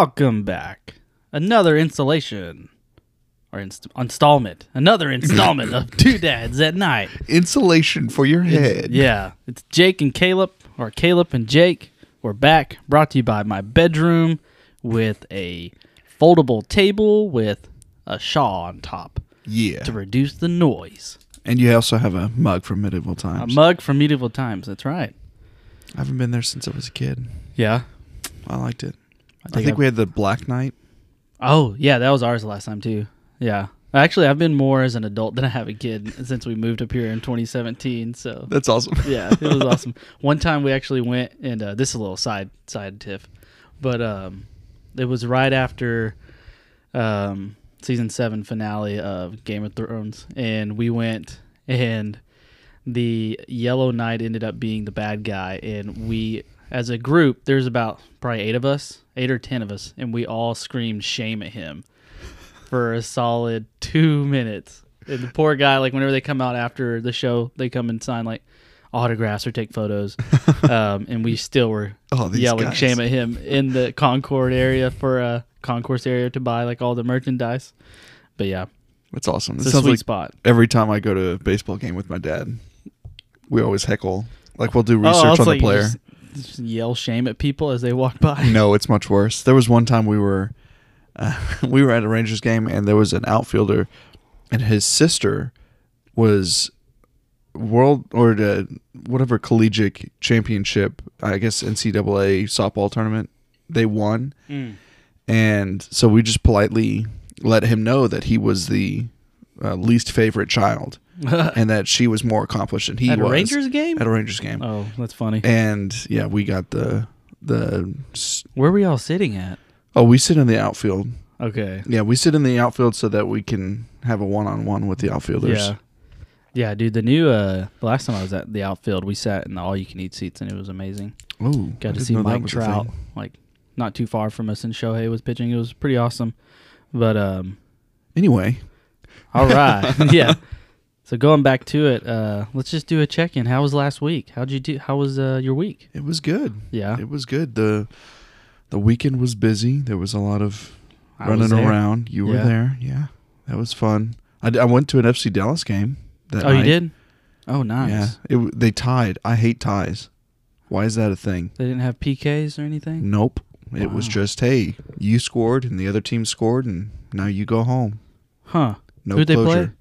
Welcome back. Another installation or inst- installment. Another installment of Two Dads at Night. Insulation for your head. Yeah, it's Jake and Caleb, or Caleb and Jake. We're back, brought to you by my bedroom with a foldable table with a shaw on top Yeah. to reduce the noise. And you also have a mug from medieval times. A times. mug from medieval times. That's right. I haven't been there since I was a kid. Yeah. I liked it. I think think, I've- we had the Black Knight. Oh, yeah, that was ours the last time too. Yeah. Actually, I've been more as an adult than I have a kid since we moved up here in 2017. So That's awesome. yeah, it was awesome. One time we actually went, and uh, this is a little side side tiff, but um, it was right after um, season seven finale of Game of Thrones, and we went, and the Yellow Knight ended up being the bad guy, and we, as a group, there's about probably eight of us, eight or ten of us, and we all screamed shame at him for a solid two minutes. And the poor guy, like whenever they come out after the show, they come and sign like autographs or take photos. um, and we still were Oh, yelling guys. shame at him in the Concord area for a concourse area to buy like all the merchandise. But yeah, That's awesome. it's It a sweet like spot. every time I go to a baseball game with my dad, we always heckle. Like we'll do Oh, research it's on the player. Just, just yell shame at people as they walk by. No, it's much worse. There was one time we were uh, we were at a Rangers game and there was an outfielder and his sister was world or whatever collegiate championship, I guess NCAA softball tournament. They won, Mm. and so we just politely let him know that he was the uh, least favorite child and that she was more accomplished than he was. at a Rangers game? at a Rangers game. oh, that's funny. And yeah, we got the the Where were y'all sitting at? oh we sit in the outfield. Okay. Yeah, we sit in the outfield so that we can have a one-on-one with the outfielders. Yeah. Yeah, dude. The new uh, the last time I was at the outfield, we sat in the all-you-can-eat seats, and it was amazing. Oh, Got to see Mike Trout, like not too far from us, and Shohei was pitching. It was pretty awesome. But um, Anyway, all right, yeah. So going back to it, uh, let's just do a check-in. How was last week? How'd you do? How was uh, your week? it was good. Yeah, It was good. the The weekend was busy. There was a lot of I running around. You were Yeah. there. Yeah, that was fun. I, I went to an FC Dallas game. That Oh, you did? Oh, nice. Yeah, it, they tied. I hate ties. Why is that a thing? They didn't have PKs or anything. Nope. It was just hey, you scored and the other team scored, and now you go home. Huh. No Who'd they play? closure.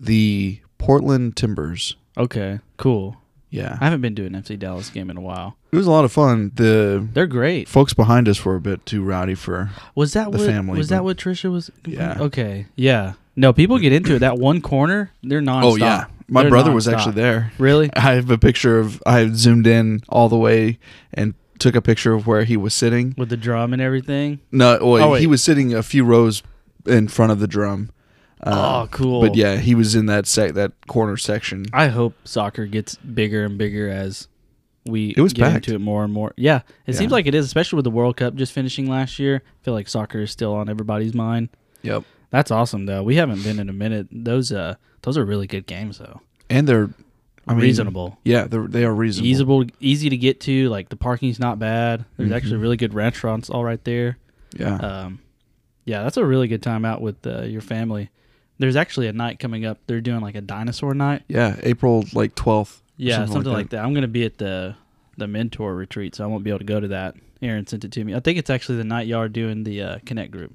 The Portland Timbers. Okay. Cool. Yeah, I haven't been to an FC Dallas game in a while. it was a lot of fun. The They're great. folks behind us were a bit too rowdy for. Was that the what family, was that what Trisha was? Yeah. Okay. Yeah. No, people get into it. That one corner, they're nonstop. Oh yeah, my They're brother was nonstop. actually there. Really? I have a picture of I zoomed in all the way and took a picture of where he was sitting. With the drum and everything. No, well, Oh, wait. he was sitting a few rows in front of the drum. Uh, oh, cool. But yeah, he was in that sec that corner section. I hope soccer gets bigger and bigger as we It was get packed. into it more and more. Yeah, it seems like it is, especially with the World Cup just finishing last year. I feel like soccer is still on everybody's mind. Yep. That's awesome though. We haven't been in a minute. Those uh those are really good games though. And they're I mean, reasonable. Yeah, they're, they are reasonable. Easable easy to get to, like the parking's not bad. There's Mhm. actually really good restaurants all right there. Yeah. Um yeah, that's a really good time out with uh, your family. There's actually a night coming up. They're doing like a dinosaur night. yeah, April like 12th. Yeah, something something, like like, that. I'm gonna be at the the mentor retreat, so I won't be able to go to that. Aaron sent it to me. I think it's actually the night y'all are doing the uh, Connect group.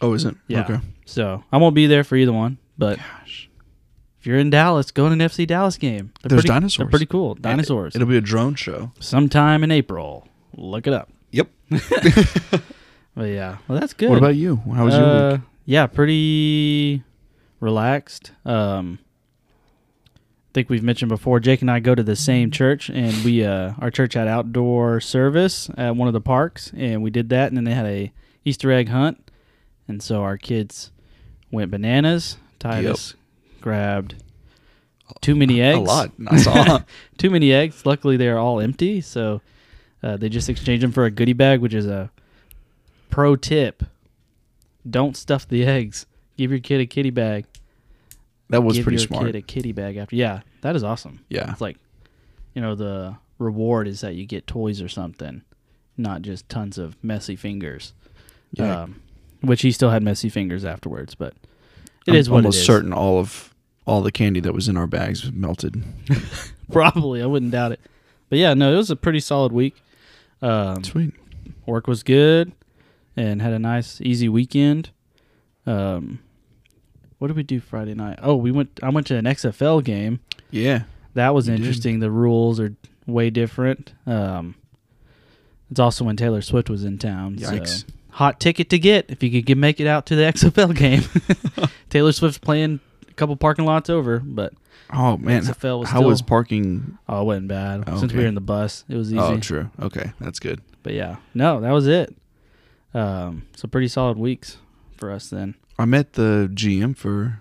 Oh, is it? Yeah. Okay. So I won't be there for either one. But Gosh. if you're in Dallas, go to an FC Dallas game. They're There's pretty, dinosaurs. They're pretty cool. Dinosaurs. It'll be a drone show. Sometime in April. Look it up. Yep. But yeah, well that's good. What about you? How was your Uh, week? Yeah, pretty relaxed. Um, I think we've mentioned before. Jake and I go to the same church, and we uh, our church had outdoor service at one of the parks, and we did that, and then they had a Easter egg hunt, and so our kids went bananas. Titus grabbed too many eggs. A lot. I saw. too many eggs. Luckily, they are all empty, so uh, they just exchanged them for a goodie bag, which is a pro tip. Don't stuff the eggs. Give your kid a kitty bag. that was Give pretty your smart. kid a kitty bag after. Yeah, that is awesome. Yeah. It's like, you know, the reward is that you get toys or something. not just tons of messy fingers. Yeah. Um, which he still had messy fingers afterwards, but it I'm is what almost it is. certain all of all the candy that was in our bags melted. Probably, I wouldn't doubt it. But yeah, no, it was a pretty solid week. Um, Sweet. work was good, and had a nice, easy weekend. Um, what did we do Friday night? Oh, we went. I went to an XFL game. Yeah. That was You did. interesting. The rules are way different. Um, it's also when Taylor Swift was in town. so hot ticket to get if you could make it out to the XFL game. Taylor Swift's playing a couple parking lots over, but Oh man. XFL was How still, was parking? oh, it wasn't bad. Since we were in the bus, it was easy. Oh, true. Okay, that's good. But yeah, no, that was it. Um, so pretty solid weeks for us then. I met the GM for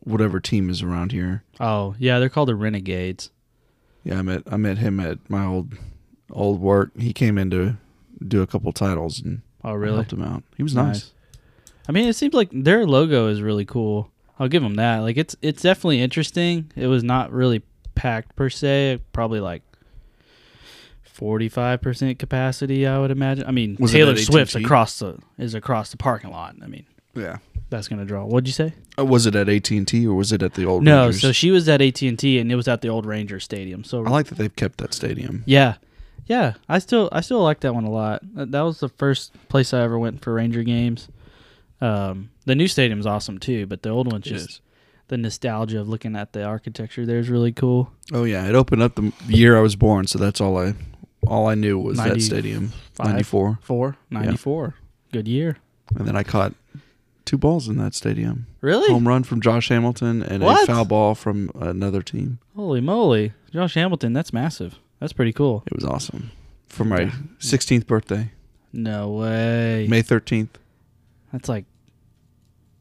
whatever team is around here. Oh yeah, they're called the Renegades. Yeah, I met I met him at my old old work. He came in to do a couple titles and Oh I really? helped him out. He was nice. I mean, it seems like their logo is really cool. I'll give them that. Like it's it's definitely interesting. It was not really packed per se. Probably like forty five percent capacity, I would imagine. I mean, Was Taylor Swift's across the is across the parking lot. I mean, Yeah. that's gonna draw. What'd you say? Uh, was it at AT and T or was it at the old? no, Rangers? so she was at AT and T, and it was at the old Ranger Stadium. So I like that they've kept that stadium. Yeah, yeah. I still I still like that one a lot. That was the first place I ever went for Ranger games. Um, the new stadium's awesome too, but the old one's It just is. the nostalgia of looking at the architecture there is really cool. Oh yeah, it opened up the year I was born, so that's all I all I knew was that stadium. Ninety four, Four, 94. Good year. and then I caught two balls in that stadium. Really? Home run from Josh Hamilton and What? a foul ball from another team. Holy moly. Josh Hamilton, that's massive. That's pretty cool. It was awesome. For my 16th birthday, No way. May 13th. That's like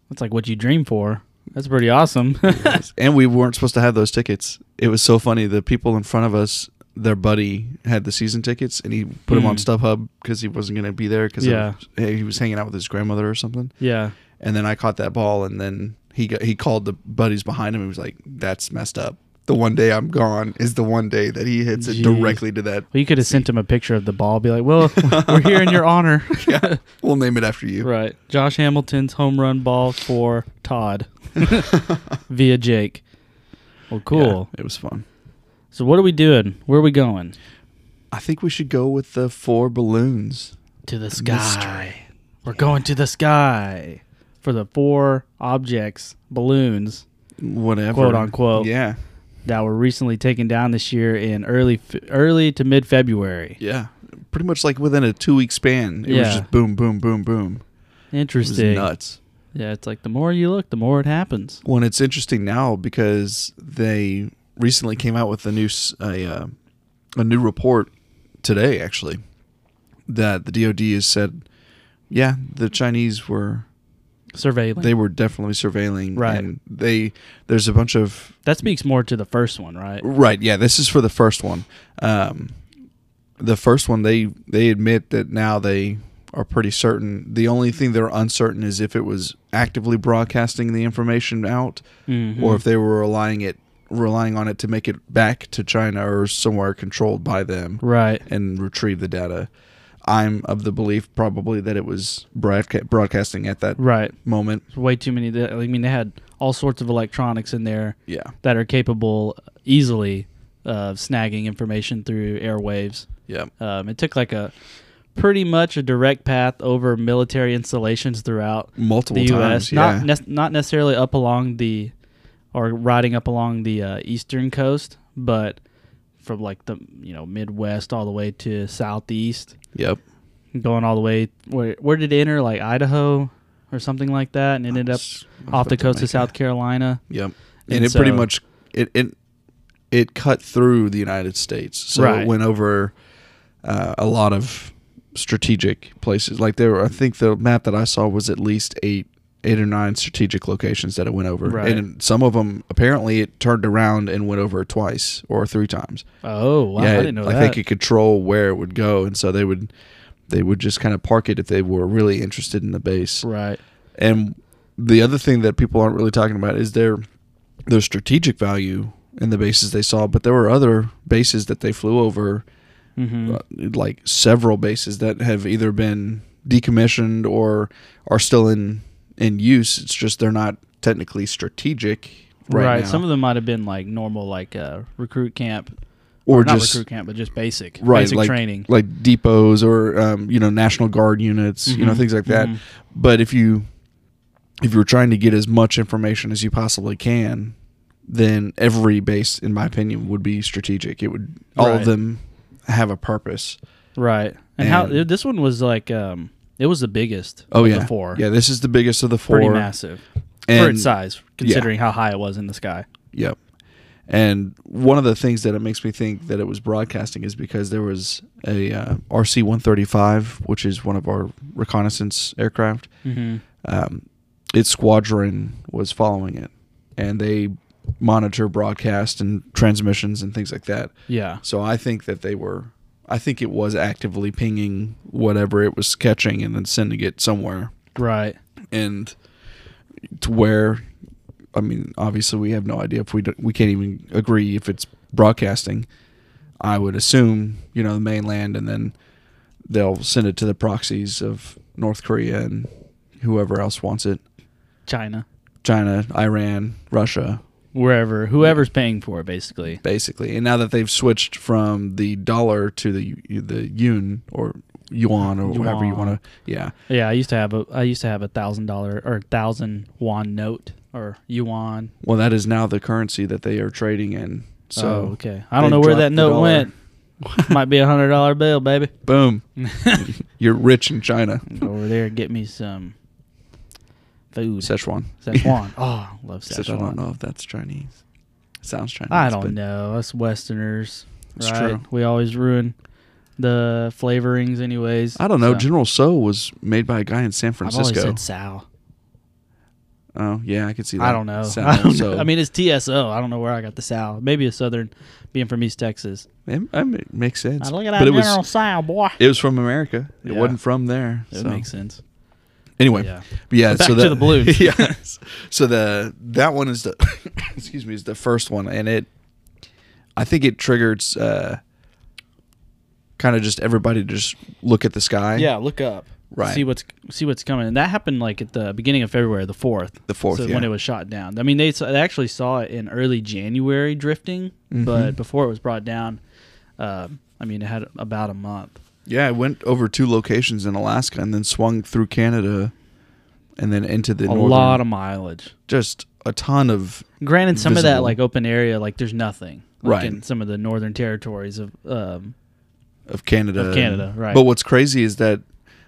that's like what you dream for. That's pretty awesome. and we weren't supposed to have those tickets. It was so funny. The people in front of us, their buddy had the season tickets, and he put them on Mm. StubHub because he wasn't going to be there because Yeah. he was hanging out with his grandmother or something. yeah. And then I caught that ball, and then he got, he called the buddies behind him. He was like, "That's messed up. The one day I'm gone is the one day that he hits it directly to that. Well, you could have sent him a picture of the ball. Be like, "Well, we're here in your honor." Yeah, we'll name it after you." Right. Josh Hamilton's home run ball for Todd via Jake. Well, cool. Yeah, it was fun. So what are we doing? Where are we going? I think we should go with the four balloons. To the sky. sky. We're going to the sky for the four objects, balloons Whatever, Quote, unquote. Yeah, that were recently taken down this year in early early to mid February. Yeah, pretty much like within a two week span. It was just boom, boom, boom, boom. Interesting. nuts. Yeah, it's like the more you look, the more it happens. Well, and it's interesting now because they recently came out with a new a uh, a new report today, actually, that the DoD has said, yeah, the Chinese were Surveilling. they were definitely surveilling, Right. And they there's a bunch of that speaks more to the first one, right? Right. Yeah. This is for the first one. Um, the first one, they they admit that now they are pretty certain. The only thing they're uncertain is if it was actively broadcasting the information out, Mhm. or if they were relying it relying on it to make it back to China or somewhere controlled by them right. and retrieve the data. I'm of the belief probably that it was broadca- broadcasting at that Right. moment. Way too many. I mean, they had all sorts of electronics in there Yeah. that are capable easily of snagging information through airwaves. Yeah. Um, it took like a pretty much a direct path over military installations throughout Multiple the times. U.S. Yeah. Not not necessarily up along the or riding up along the uh, eastern coast, but from like the you know Midwest all the way to southeast, yep. going all the way where where did it enter like Idaho or something like that, and ended up off the coast of South Carolina. Yep. And And, it pretty much it, it it cut through the United States, so Right. it went over uh, a lot of strategic places. Like there, were, I think the map that I saw was at least eight eight or nine strategic locations that it went over, Right. and some of them apparently it turned around and went over twice or three times. Oh wow, yeah, I didn't know like that. they could control where it would go, and so they would they would just kind of park it if they were really interested in the base. right. And the other thing that people aren't really talking about is their their strategic value in the bases they saw, but there were other bases that they flew over Mm-hmm. uh, like several bases that have either been decommissioned or are still in in use. It's just they're not technically strategic right, Right. Some of them might have been like normal, like uh, recruit camp, or not just recruit camp, but just basic, right basic like training. like depots or um, you know national guard units, you know Mhm. things like that. Mhm. But if you if you're trying to get as much information as you possibly can, then every base, in my opinion, would be strategic. It would all Right. of them have a purpose. Right. And, how this one was like, um, it was the biggest. Oh of yeah, the four. yeah. This is the biggest of the four. pretty massive for its size, considering how high it was in the sky. Yep. And one of the things that it makes me think that it was broadcasting is because there was a uh, RC 135, which is one of our reconnaissance aircraft. Mm-hmm. Um, its squadron was following it, and they monitor broadcast and transmissions and things like that. Yeah. So I think that they were. I think it was actively pinging whatever it was catching and then sending it somewhere. Right. and to where I mean, obviously we have no idea if we do, we can't even agree if it's broadcasting. I would assume you know the mainland, and then they'll send it to the proxies of North Korea and whoever else wants it. China, China, Iran, Russia, wherever, whoever's paying for it, basically. basically. And now that they've switched from the dollar to the the yuan or yuan or whatever you want to, yeah, Yeah, I used to have a, I used to have a thousand dollar or thousand won note or yuan. well, that is now the currency that they are trading in. So oh, okay. I don't know where that note dollar. went. Might be a hundred dollar bill, baby. boom, you're rich in China. Go over there, and get me some food. Szechuan. Szechuan. oh, love Except I don't know if that's Chinese. It Sounds Chinese. I don't know. Us Westerners, It's right? true. We always ruin the flavorings, anyways. I don't know. So, General Tso was made by a guy in San I've always Francisco. said Sal. oh yeah, I could see that. I don't know. Sal I, don't So. know. I mean, it's TSO. I don't know where I got the Sal. Maybe a Southern, being from East Texas. it, it makes sense. I look at that but it was General Sal, boy. it was from America. It Yeah. wasn't from there. It so. makes sense. Anyway, Yeah. But yeah, Back so to the balloons. yeah. So the that one is the excuse me is the first one, and it I think it triggered uh, kind of just everybody to just look at the sky. Yeah, look up. Right. See what's see what's coming. And that happened like at the beginning of February, the fourth. The fourth, so yeah. when it was shot down. I mean, they, they actually saw it in early January drifting, Mhm. but before it was brought down, uh, I mean, it had about a month. Yeah, it went over two locations in Alaska and then swung through Canada and then into the north. a northern. lot of mileage. just a ton of Granted, some of that like open area, like there's nothing. Like Right. in some of the northern territories of um, of Canada. Of Canada, right. But what's crazy is that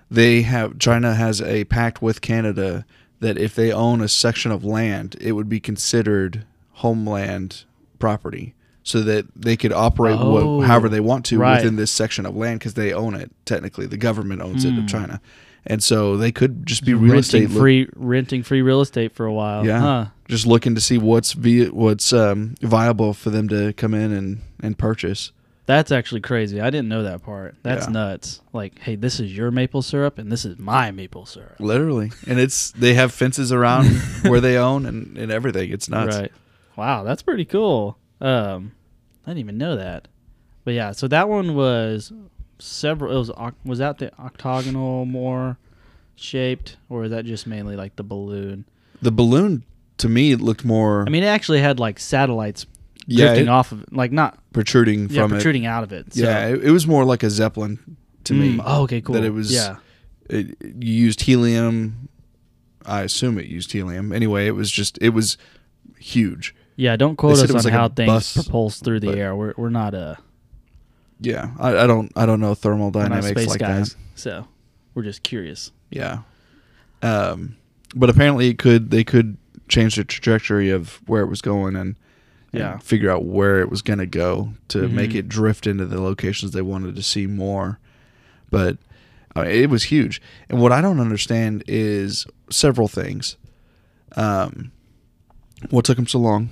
they have China has a pact with Canada that if they own a section of land, it would be considered homeland property, so that they could operate Oh, what, however they want to right. within this section of land because they own it. Technically, the government owns it Hmm. of China, and so they could just be real renting estate free renting free real estate for a while. Yeah. Huh. just looking to see what's vi- what's um, viable for them to come in and, and purchase. That's actually crazy. I didn't know that part. That's Yeah. nuts. Like, hey, this is your maple syrup and this is my maple syrup. Literally, and it's they have fences around where they own and, and everything. It's nuts. Right. Wow, that's pretty cool. Um, I didn't even know that. But yeah, so that one was several. It was was that the octagonal more shaped, or is that just mainly like the balloon? The balloon to me it looked more I mean, it actually had like satellites Yeah, drifting it- off of it, like not protruding yeah, from protruding out of it. it. So. Yeah, it, it was more like a zeppelin to me. Mm, oh, okay, cool. That it was. yeah. It, you used helium. I assume it used helium. Anyway, it was just it was huge. Yeah, don't quote us on like how things bus, propulse through the air. We're we're not uh Yeah, I, I don't I don't know thermodynamics like guys, that. so we're just curious. Yeah. Um, but apparently it could they could change the trajectory of where it was going and, and Yeah. figure out where it was going to go to make Mhm. it drift into the locations they wanted to see more. But uh, it was huge. And what I don't understand is several things. Um, what took them so long?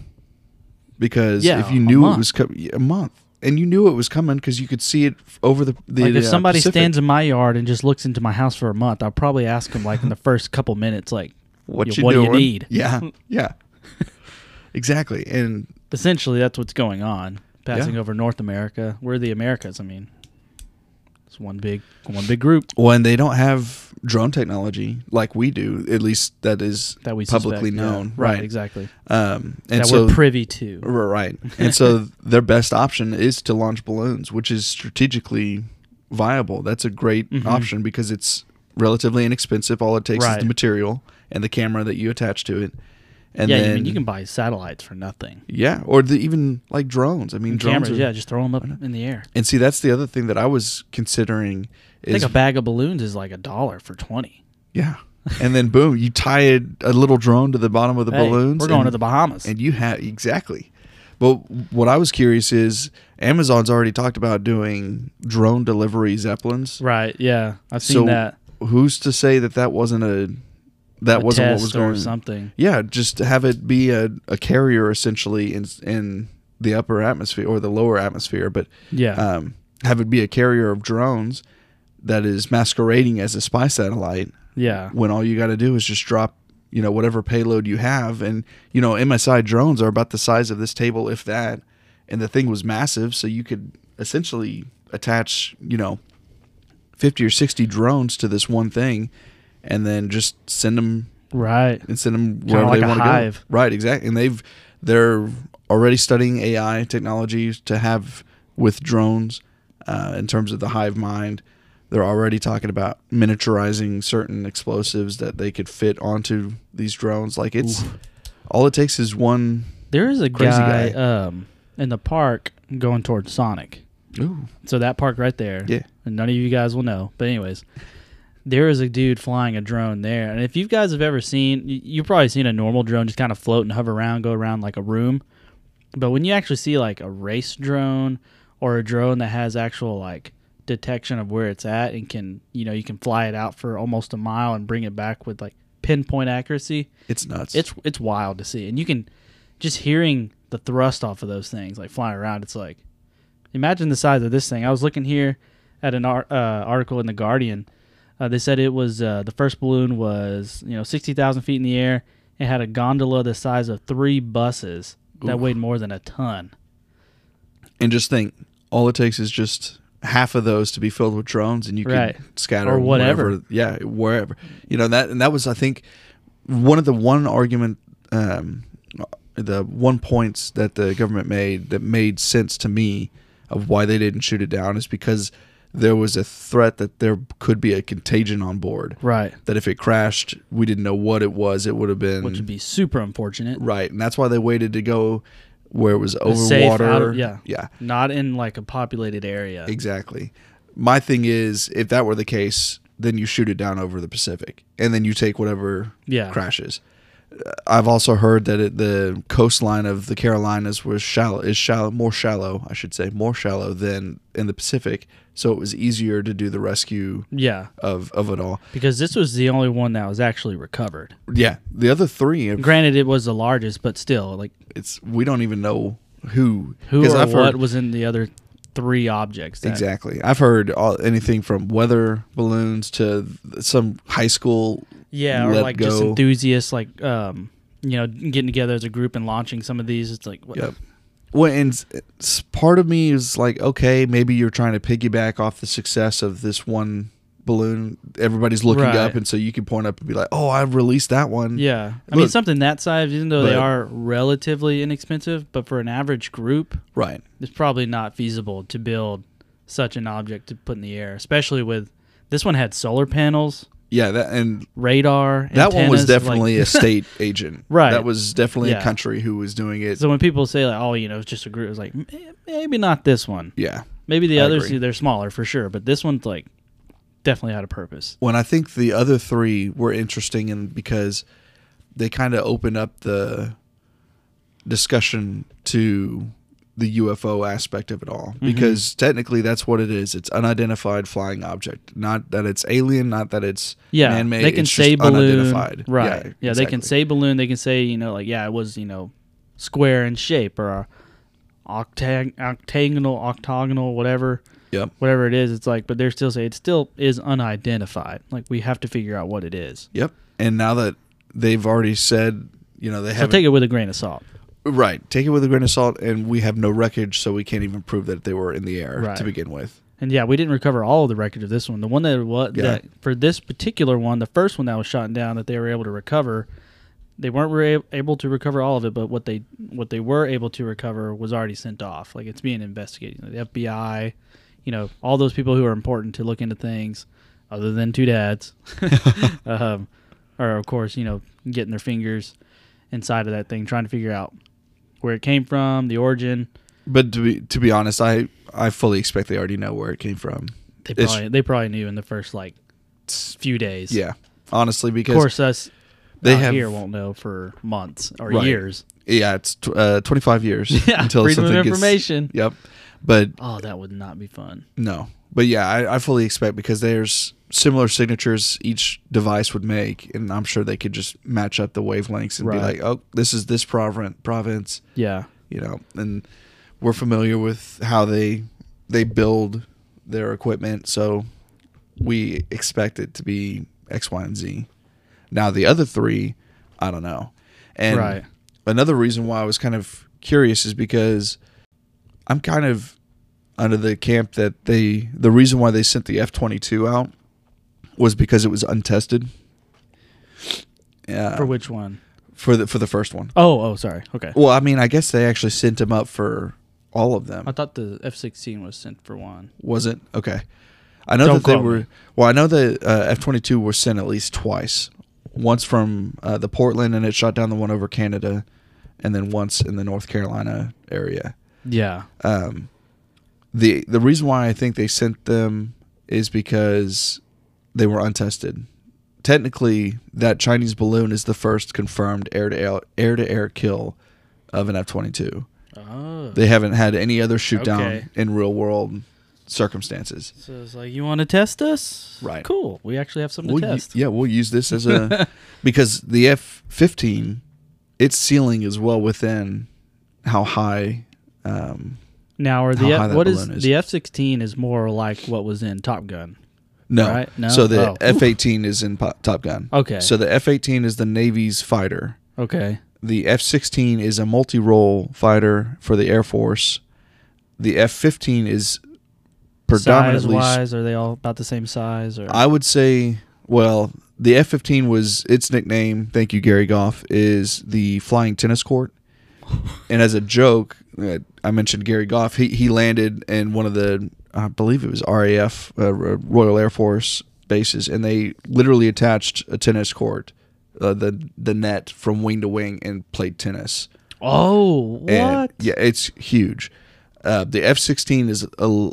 Because Yeah, if you knew it was co- a month, and you knew it was coming because you could see it over the the like if uh, somebody Pacific. stands in my yard and just looks into my house for a month, I'll probably ask them like in the first couple minutes, like what you what do you need? Yeah, yeah, exactly. And essentially that's what's going on, passing Yeah. over North America. We're the Americas. I mean, It's one big one big group when they don't have drone technology like we do, at least that is that we publicly suspect, yeah. known, Right, right. exactly. um and that so we're privy to. right. And so their best option is to launch balloons, which is strategically viable. That's a great Mhm. option because it's relatively inexpensive. All it takes is the material and the camera that you attach to it. And yeah, then I mean, you can buy satellites for nothing. yeah, or the, even like drones. I mean, drones cameras, are- yeah, just throw them up in the air. And see, that's the other thing that I was considering I think a bag of balloons is like a dollar for twenty. yeah, and then boom, you tie a, a little drone to the bottom of the Hey, balloons. We're going and, to the Bahamas. and you have exactly. But what I was curious is Amazon's already talked about doing drone delivery zeppelins. right? Yeah, I've seen So that. Who's to say that that wasn't a that a wasn't what was or going? something. Yeah, just have it be a, a carrier essentially in in the upper atmosphere or the lower atmosphere, but Yeah, um, have it be a carrier of drones that is masquerading as a spy satellite yeah, when all you got to do is just drop you know whatever payload you have. And you know msi drones are about the size of this table if that. And the thing was massive so you could essentially attach you know 50 or 60 drones to this one thing and then just send them right. and send them wherever like they want to go. right exactly. And they've they're already studying ai technologies to have with drones uh, in terms of the hive mind they're already talking about miniaturizing certain explosives that they could fit onto these drones like it's all it takes is one There is a Crazy guy, guy. um in the park going towards Sonic. ooh So that park right there. Yeah. And none of you guys will know. But anyways, there is a dude flying a drone there. And if you guys have ever seen, you've probably seen a normal drone just kind of float and hover around, go around like a room. But when you actually see like a race drone or a drone that has actual like detection of where it's at and can, you know, you can fly it out for almost a mile and bring it back with like pinpoint accuracy. it's nuts It's it's wild to see. And you can just hearing the thrust off of those things like flying around, it's like imagine the size of this thing. I was looking here at an ar- uh, article in the Guardian. Uh, they said it was uh, the first balloon was you know sixty thousand feet in the air. It had a gondola the size of three buses that Oof. weighed more than a ton. and just think all it takes is just half of those to be filled with drones and you Right. can scatter Or whatever. wherever- yeah wherever you know that and that was i think one of the one argument um the one points that the government made that made sense to me of why they didn't shoot it down is because there was a threat that there could be a contagion on board Right. that if it crashed we didn't know what it was it would have been Which would be super unfortunate. right and that's why they waited to go where it was over safe water of- yeah. yeah Not in like a populated area. Exactly. My thing is, if that were the case, then you shoot it down over the Pacific, and then you take whatever Yeah. crashes. I've also heard that it, the coastline of the Carolinas was shallow, is shallow, more shallow, I should say, more shallow than in the Pacific, so it was easier to do the rescue Yeah. of of it all. Because this was the only one that was actually recovered. Yeah, the other three, Granted, it was the largest, but still, like it's we don't even know who who or I've what heard- was in the other three objects. that- Exactly. I've heard all, anything from weather balloons to some high school Yeah, or like just enthusiasts, like um, you know, getting together as a group and launching some of these. It's like, what, Yep. Well, and part of me is like, okay, maybe you're trying to piggyback off the success of this one balloon. Everybody's looking Right. up, and so you can point up and be like, "Oh, I've released that one." yeah. I mean, something that size, even though they are relatively inexpensive, but for an average group, Right. it's probably not feasible to build such an object to put in the air, especially with this one had solar panels, Yeah. That and radar. that one was antennas, like- definitely a state agent. Right. That was definitely Yeah. a country who was doing it. So when people say like, "Oh, you know, it's just a group," it's like maybe not this one. yeah. Maybe the I others agree. they're smaller for sure, but this one's like definitely had a purpose. When I think the other three were interesting, and because they kind of open up the discussion to the UFO aspect of it all Mm-hmm. because technically that's what it is. It's unidentified flying object. Not that it's alien, not that it's Yeah, man-made. they can it's say just balloon, unidentified. right? Yeah, they can say balloon. They can say you know like yeah, it was you know square in shape or octag- octagonal, octagonal, whatever, Yep. whatever it is. It's like, but they're still say it still is unidentified. Like we have to figure out what it is. Yep. And now that they've already said, you know, they have. So take it with a grain of salt. Right. Take it with a grain of salt, and we have no wreckage, so we can't even prove that they were in the air Right. to begin with. And yeah, we didn't recover all of the wreckage of this one. The one that was Yeah. that for this particular one, the first one that was shot down that they were able to recover, they weren't re- able to recover all of it, but what they what they were able to recover was already sent off. Like it's being investigated. The FBI, you know, all those people who are important to look into things, other than two dads, um, are of course you know getting their fingers inside of that thing, trying to figure out where it came from, the origin. But to be to be honest, I I fully expect they already know where it came from. They It's- probably they probably knew in the first like few days. Yeah, honestly, because Of course, us they out have here won't know for months or Right. years. yeah, it's tw- uh, 25 years Yeah, until freedom of something gets. information. Yep, but Oh, that would not be fun. no, but yeah, I, I fully expect because there's similar signatures each device would make, and I'm sure they could just match up the wavelengths and be like, oh, this is this province, province, Yeah, you know, and we're familiar with how they they build their equipment, so we expect it to be X, Y, and Z. Now the other three, I don't know. And Right. another reason why I was kind of curious is because I'm kind of under the camp that they the reason why they sent the F twenty two out was because it was untested. Yeah, for which one? for the for the first one. Oh, oh, sorry. Okay, Well, I mean, I guess they actually sent them up for all of them. I thought the F sixteen was sent for one. Was it okay? I know Don't that they were. me. Well, I know that uh, F twenty two were sent at least twice. Once from uh, the Portland, and it shot down the one over Canada, and then once in the North Carolina area. Yeah, Um, the the reason why I think they sent them is because they were untested. Technically, that Chinese balloon is the first confirmed air to air to air kill of an F twenty two. Oh, They haven't had any other shoot down Okay. in real world circumstances. so it's like you want to test us? Right. Cool. We actually have something We'll to u- test. yeah, we'll use this as a because the F fifteen, its ceiling is well within how high. Um, Now, are How the high F, that what is, balloon is. the F sixteen is more like what was in Top Gun? No, Right? No? so the Oh. F eighteen is in Po- Top Gun. Okay. So the F eighteen is the Navy's fighter. Okay. The F sixteen is a multi role fighter for the Air Force. The F fifteen is predominantly. Size wise, are they all about the same size? Or I would say, well, the F 15 was its nickname, thank you, Gary Goff, is the flying tennis court. and as a joke, uh, I mentioned Gary Goff. He, he landed in one of the, I believe it was RAF, uh, Royal Air Force bases, and they literally attached a tennis court, uh, the, the net from wing to wing, and played tennis. oh, what? And yeah, it's huge. Uh, the F sixteen is a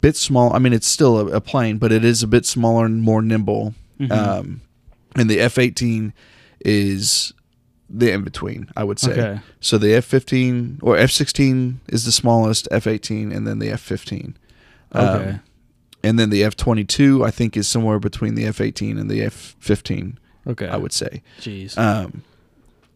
bit small. I mean, it's still a, a plane, but it is a bit smaller and more nimble. Mhm. Um, and the F eighteen is the in between. I would say. Okay. So the F fifteen or F sixteen is the smallest. F eighteen, and then the F fifteen. Um, Okay. and then the F twenty two, I think, is somewhere between the F eighteen and the F fifteen. okay. I would say. Jeez. Um,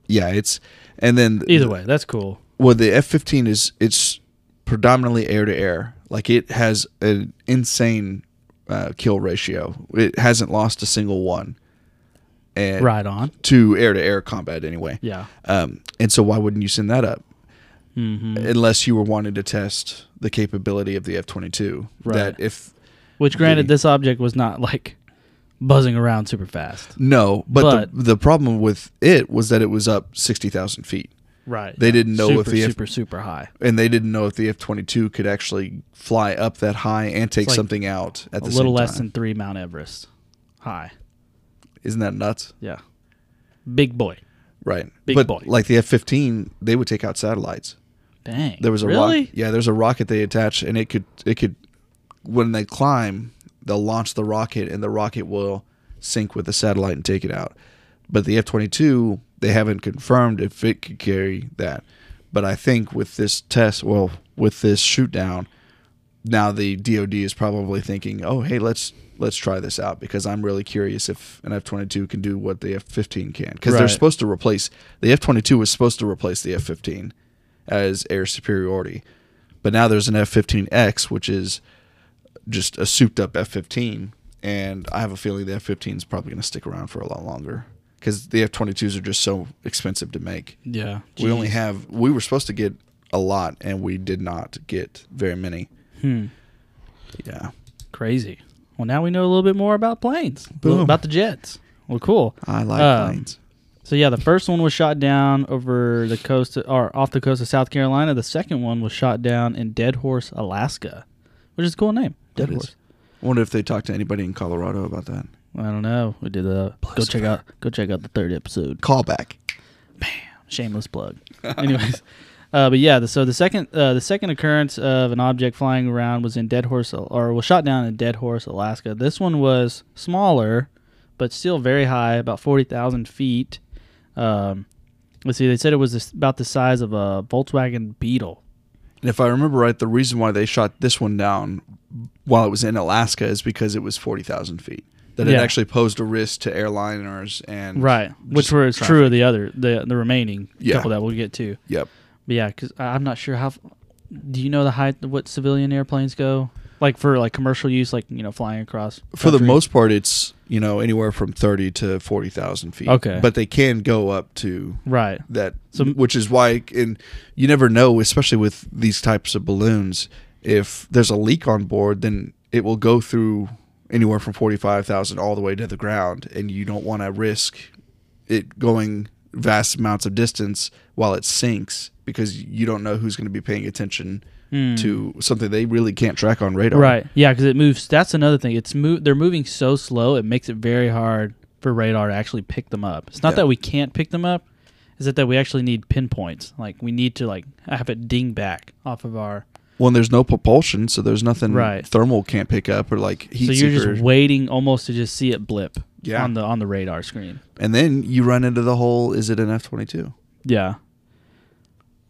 yeah, it's and then Either way, that's cool. well the f-15 is it's predominantly air to air like it has an insane uh, kill ratio it hasn't lost a single one and Right on. to air to air combat anyway Yeah. um, and so why wouldn't you send that up hmm unless you were wanting to test the capability of the f-22 that if Which, granted, the- this object was not like buzzing around super fast. no but, But- the, the problem with it was that it was up 60000 feet Right. They didn't know if super, the F- super super high. and they didn't know if the f-22 could actually fly up that high and take like something out at A the little less time. than three Mount Everest high. Isn't that nuts? Yeah. Big boy. Right. Big but boy. like the F fifteen, they would take out satellites. Dang. There was a really? rocket. Yeah, there's a rocket they attach, and it could it could when they climb, they'll launch the rocket, and the rocket will sync with the satellite and take it out. But the F twenty two, they haven't confirmed if it could carry that. But I think with this test, well, with this shoot down, now the DoD is probably thinking, oh, hey, let's let's try this out because I'm really curious if an F22 can do what the F15 can because they're supposed to replace the F22 was supposed to replace the F15 as air superiority, but now there's an F15X which is just a souped up F15, and I have a feeling the F15 is probably going to stick around for a lot longer because the F22s are just so expensive to make. Yeah. We only have we were supposed to get a lot and we did not get very many. Hmm. Yeah. Crazy. Well, now we know a little bit more about planes, Boom. about the jets. Well, cool. I like Um, planes. So yeah, the first one was shot down over the coast or off the coast of South Carolina. The second one was shot down in Dead Horse, Alaska, which is a cool name. Dead. Horse. I wonder if they talked to anybody in Colorado about that. I don't know. We did a go check out go check out the third episode. Callback. Bam. Shameless plug. Anyways, uh, but yeah, the, so the second uh, the second occurrence of an object flying around was in Dead Horse or was shot down in Dead Horse, Alaska. This one was smaller, but still very high, about forty thousand feet. Um, let's see, they said it was this, about the size of a Volkswagen Beetle. And if I remember right, the reason why they shot this one down while it was in Alaska is because it was 40,000 feet. That it actually posed a risk to airliners and. Right, which was traffic. true of the other the the remaining Yeah. couple that we'll get to. Yep. But yeah, because I'm not sure how. Do you know the height of what civilian airplanes go? Like for like commercial use, like you know flying across. For the country? most part, it's, you know, anywhere from 30 to 40,000 feet. Okay. But they can go up to right. that So- which is why and you never know especially with these types of balloons if there's a leak on board then it will go through anywhere from 45,000 all the way to the ground and you don't want to risk it going vast amounts of distance while it sinks because you don't know who's going to be paying attention Hmm. to something they really can't track on radar Right. Yeah, because it moves. That's another thing. It's move. They're moving so slow. It makes it very hard for radar to actually pick them up. It's not Yeah. that we can't pick them up. Is it that we actually need pinpoints? Like we need to like have it ding back off of our. well and there's no propulsion so there's nothing Right. thermal can't pick up or like heat so you're seeker. just waiting almost to just see it blip. Yeah. On the on the radar screen. and then you run into the whole is it an F22 Yeah.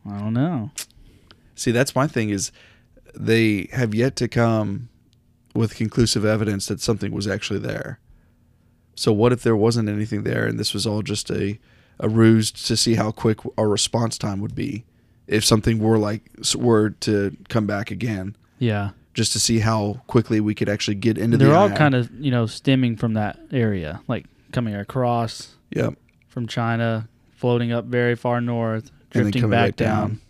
I don't know. See, that's my thing is they have yet to come with conclusive evidence that something was actually there. So what if there wasn't anything there and this was all just a a ruse to see how quick our response time would be if something were like were to come back again Yeah. just to see how quickly we could actually get into the They're the all eye. kind of you know stemming from that area, like coming across Yep. from China, floating up very far north, drifting back right down. down.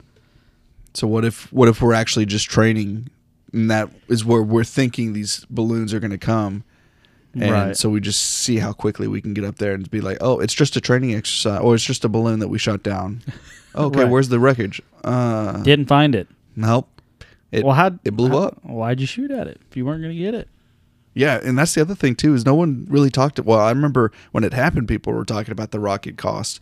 So what if what if we're actually just training and that is where we're thinking these balloons are going to come And Right. so we just see how quickly we can get up there and be like, oh, it's just a training exercise, or it's just a balloon that we shot down. okay, Right. where's the wreckage? Uh, Didn't find it. nope. It, well, how it blew how- up. Why'd you shoot at it if you weren't going to get it? Yeah, and that's the other thing too is no one really talked. About well, I remember when it happened, people were talking about the rocket cost,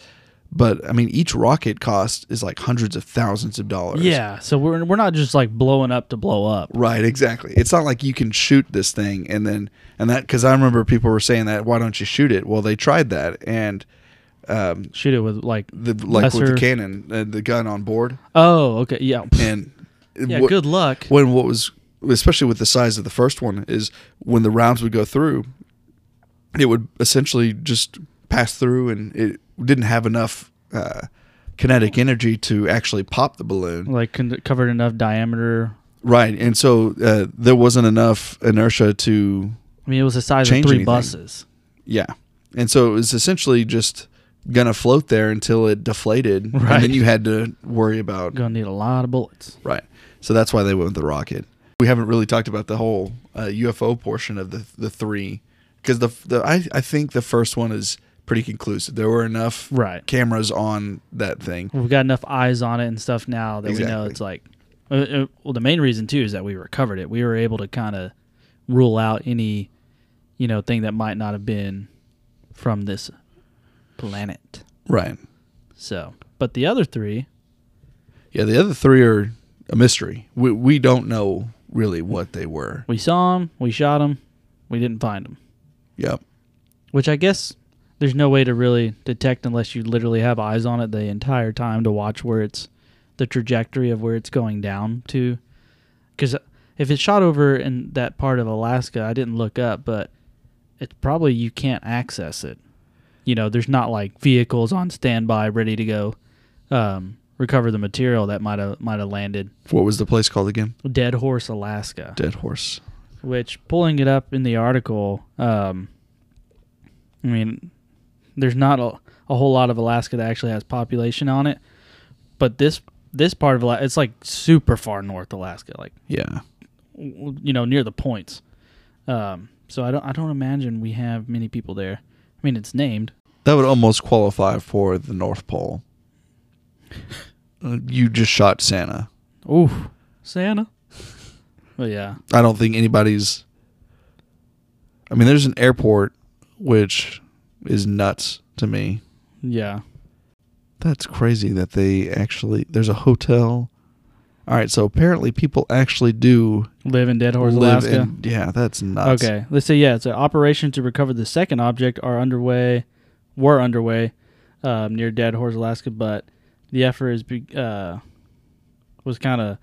but I mean, each rocket cost is like hundreds of thousands of dollars. Yeah. So we're we're not just like blowing up to blow up. Right, exactly. It's not like you can shoot this thing and then and that because I remember people were saying that why don't you shoot it? Well, they tried that and um, Shoot it with like the like with the cannon, uh, the gun on board, Oh, okay. Yeah. and Yeah. what- good luck. when what was especially with the size of the first one is when the rounds would go through, it would essentially just pass through and it didn't have enough uh, kinetic energy to actually pop the balloon. Like con- covered enough diameter. Right, and so uh, there wasn't enough inertia to I mean, it was the size of three anything. buses. Yeah. And so it was essentially just gonna float there until it deflated. And Right. then you had to worry about Gonna need a lot of bullets. right. So that's why they went with the rocket. We haven't really talked about the whole uh, UFO portion of the the three because the the I I think the first one is pretty conclusive. There were enough Right. cameras on that thing. We've got enough eyes on it and stuff now that we know it's like. Uh, uh, well, the main reason too is that we recovered it. We were able to kind of rule out any, you know, thing that might not have been from this planet. Right. So, but the other three, Yeah. The other three are a mystery. We we don't know really what they were. we saw them, we shot them, we didn't find them. Yep. Which I guess there's no way to really detect unless you literally have eyes on it the entire time to watch where it's the trajectory of where it's going down to. Because if it's shot over in that part of Alaska, I didn't look up, but it's probably you can't access it. You know, there's not like vehicles on standby ready to go um, recover the material that might have might have landed. What was the place called again? Dead Horse, Alaska Dead Horse. which pulling it up in the article um i mean there's not a, a whole lot of alaska that actually has population on it but this this part of alaska it's like super far north alaska like Yeah. you know, near the points. Um, so I don't I don't imagine we have many people there. I mean, it's named. That would almost qualify for the North Pole. Uh, you just shot Santa. Ooh, Santa. Well, yeah. I don't think anybody's. I mean, there's an airport, which is nuts to me. Yeah. That's crazy that they actually. There's a hotel. All right, so apparently people actually do Live in Deadhorse, live Alaska. in. Yeah, that's nuts. Okay, let's say yeah. So operations to recover the second object are underway, were underway, um, near Deadhorse, Alaska, but the effort is be, uh, was kind of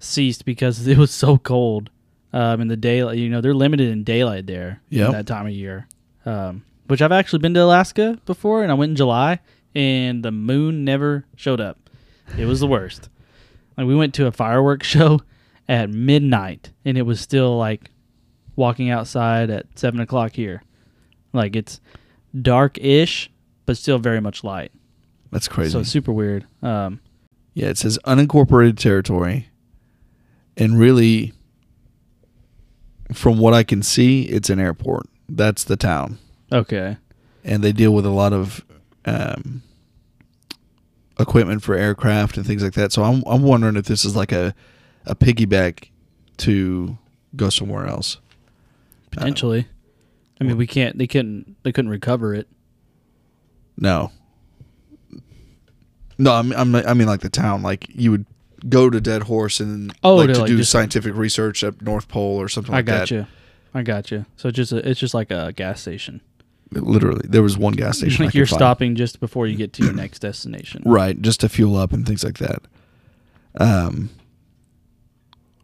ceased because it was so cold. Um, in the daylight, you know, they're limited in daylight there Yep. at that time of year. Um, which I've actually been to Alaska before, and I went in July, and the moon never showed up. It was the worst. Like we went to a fireworks show at midnight, and it was still like walking outside at seven o'clock here. Like it's dark-ish, but still very much light. That's crazy. So super weird. Um, Yeah, it says unincorporated territory. And really, from what I can see, it's an airport. That's the town. Okay. And they deal with a lot of um, equipment for aircraft and things like that. So I'm, I'm wondering if this is like a, a piggyback to go somewhere else. Potentially. I mean, we can't. They couldn't. They couldn't recover it. No. No, I'm, I'm, I mean like the town. Like you would go to Deadhorse and Oh, like to, like, do scientific research at North Pole or something I like got that. you. I got you. So just a, it's just like a gas station. Literally, there was one gas station. Like you're stopping just before you get to your next destination. right, just to fuel up and things like that. Um,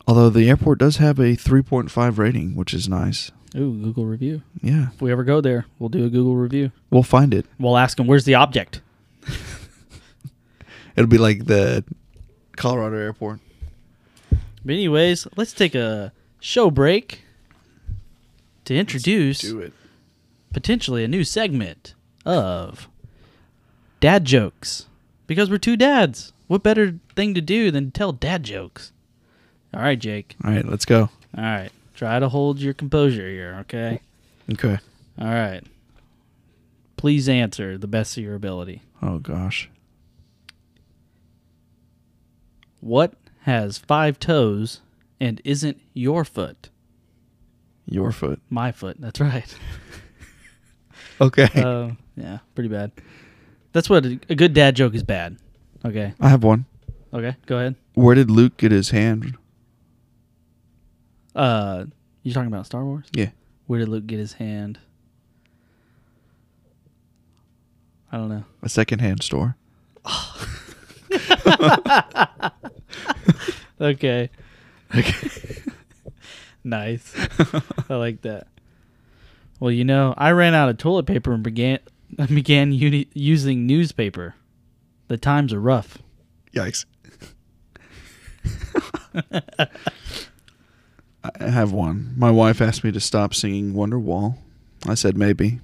although the airport does have a 3.5 rating, which is nice. Ooh, Google review. Yeah, If we ever go there, we'll do a Google review. we'll find it. We'll ask them, "Where's the object?" It'll be like the Colorado airport. But anyways, let's take a show break to introduce Do it. Potentially a new segment of dad jokes. Because we're two dads. What better thing to do than tell dad jokes? All right, Jake. All right, let's go. All right. Try to hold your composure here, okay? Okay. All right. Please answer the best of your ability. Oh gosh. What has five toes and isn't your foot? Your foot. My foot. That's right. Okay. uh, yeah, pretty bad. That's what a, a good dad joke is bad. Okay. I have one. Okay. Go ahead. Where did Luke get his hand? Uh, you talking about Star Wars? Yeah. Where did Luke get his hand? I don't know. A secondhand store. Okay. Okay. nice. I like that. Well, you know, I ran out of toilet paper and began began uni- using newspaper. The times are rough. Yikes. I have one. My wife asked me to stop singing Wonderwall. I said maybe.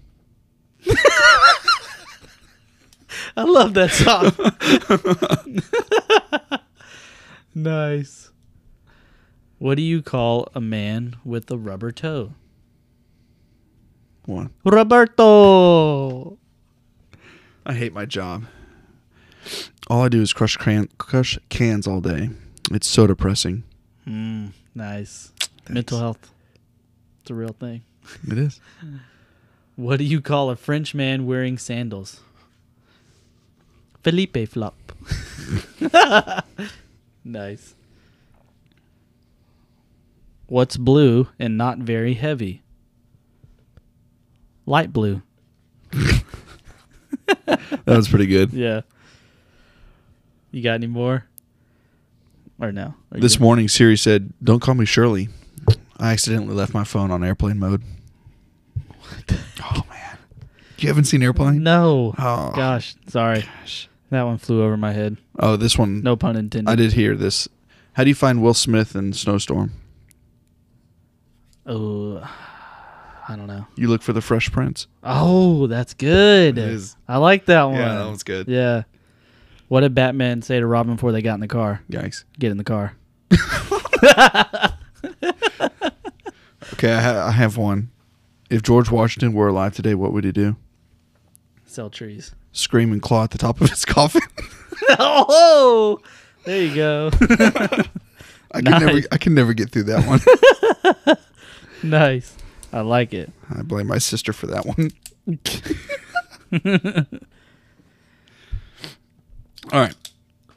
I love that song. nice. What do you call a man with a rubber toe? One. Roberto. I hate my job. All I do is crush, cran- crush cans all day. It's so depressing. Mm, nice. Mental health. It's a real thing. It is. What do you call a French man wearing sandals? Felipe Flop. nice. What's blue and not very heavy? Light blue. That was pretty good. Yeah. You got any more? Or no? Are This morning, Siri said, "Don't call me Shirley." I accidentally left my phone on airplane mode. Oh man, you haven't seen airplane? No. Oh Gosh, sorry. gosh. That one flew over my head. Oh, this one. No pun intended. I did hear this. How do you find Will Smith in Snowstorm? Oh, I don't know. You look for the Fresh Prince. Oh, that's good. I like that one. Yeah, that was good. Yeah. What did Batman say to Robin before they got in the car? Yikes. Get in the car. Okay, I, ha- I have one. If George Washington were alive today, what would he do? Sell trees. Scream and claw at the top of his coffin. oh, there you go. I can never, I can never get through that one. nice. I like it. I blame my sister for that one. All right.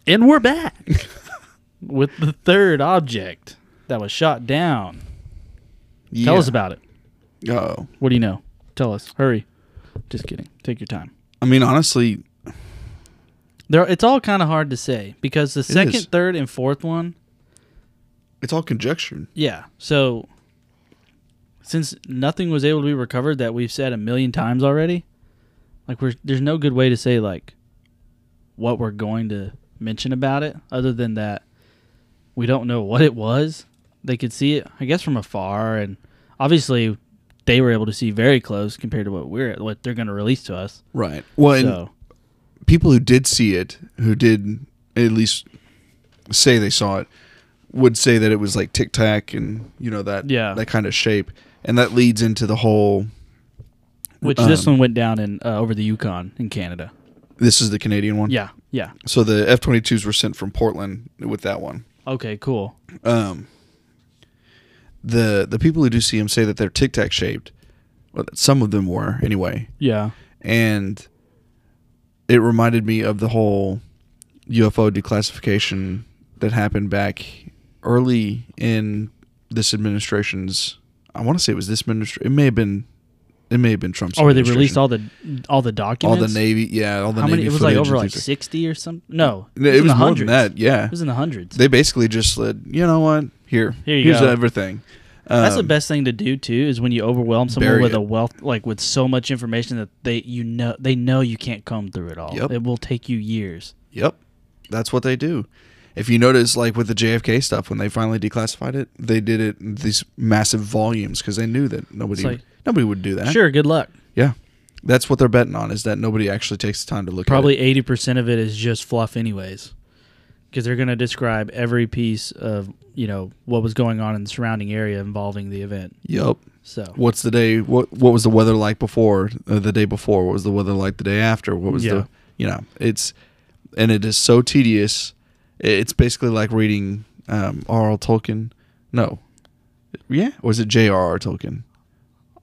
And we're back with the third object that was shot down. Tell us about it. Oh, What do you know? Tell us. Hurry. Just kidding. Take your time. I mean, honestly, There, it's all kind of hard to say because the second, is. third, and fourth one, it's all conjecture. yeah. So since nothing was able to be recovered that we've said a million times already, like we're there's no good way to say like what we're going to mention about it other than that we don't know what it was. They could see it, I guess, from afar, and obviously they were able to see very close compared to what we're what they're going to release to us. Right. Well, so people who did see it, who did at least say they saw it, would say that it was like Tic Tac and you know that Yeah. that kind of shape, and that leads into the whole. which this um, one went down in uh, over the Yukon in Canada. This is the Canadian one. Yeah, yeah. So the F twenty twos were sent from Portland with that one. Okay, cool. Um. The the people who do see them say that they're Tic Tac shaped. Well, some of them were anyway, Yeah. and it reminded me of the whole UFO declassification that happened back early in this administration's. I want to say it was this ministry. It may have been. It may have been Trump's. Oh, where they released all the all the documents. all the Navy. Yeah, all the How Navy. many? It was like over like sixty or something. No, It, was, in the more hundreds. than that. Yeah, It was in the hundreds. they basically just said, you know what? Here, Here you here's go. everything. That's the Um, best thing to do too. Is when you overwhelm someone with it. a wealth, like with so much information that they you know they know you can't comb through it all. Yep. It will take you years. Yep, that's what they do. If you notice, like with the JFK stuff, when they finally declassified it, they did it in these massive volumes because they knew that nobody like- nobody would do that. Sure. Good luck. Yeah, that's what they're betting on is that nobody actually takes the time to look. Probably eighty percent of it is just fluff, anyways, because they're going to describe every piece of you know what was going on in the surrounding area involving the event. Yep. So What's the day? What What was the weather like before? Uh, the day before? What was the weather like the day after? What was Yeah. the you know? It's and it is so tedious. It's basically like reading um, R.L. Tolkien. No, yeah, or is it J.R.R. Tolkien?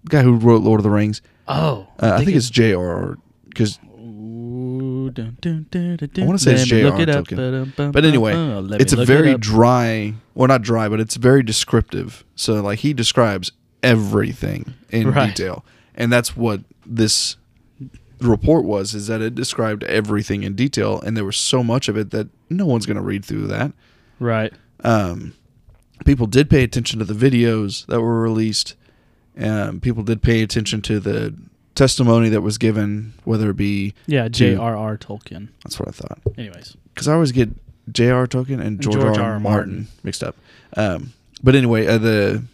guy who wrote Lord of the Rings. oh, Uh, I think it's J.R.R. Because Ooh, dun, dun, dun, dun, I wanna say Let it's J.R.R. it up. Tolkien. But anyway, uh, it's a look it very dry, well, not dry, but it's very descriptive. So, like, he describes everything in Right. detail, and that's what this report was: is that it described everything in detail, and there was so much of it that no one's going to read through that. right. Um, people did pay attention to the videos that were released. Um, people did pay attention to the testimony that was given, whether it be Yeah, J.R.R. Tolkien. that's what I thought. Anyways, because I always get J.R. Tolkien and George, George R. R. R. R. Martin, Martin. mixed up. Um, but anyway, uh, the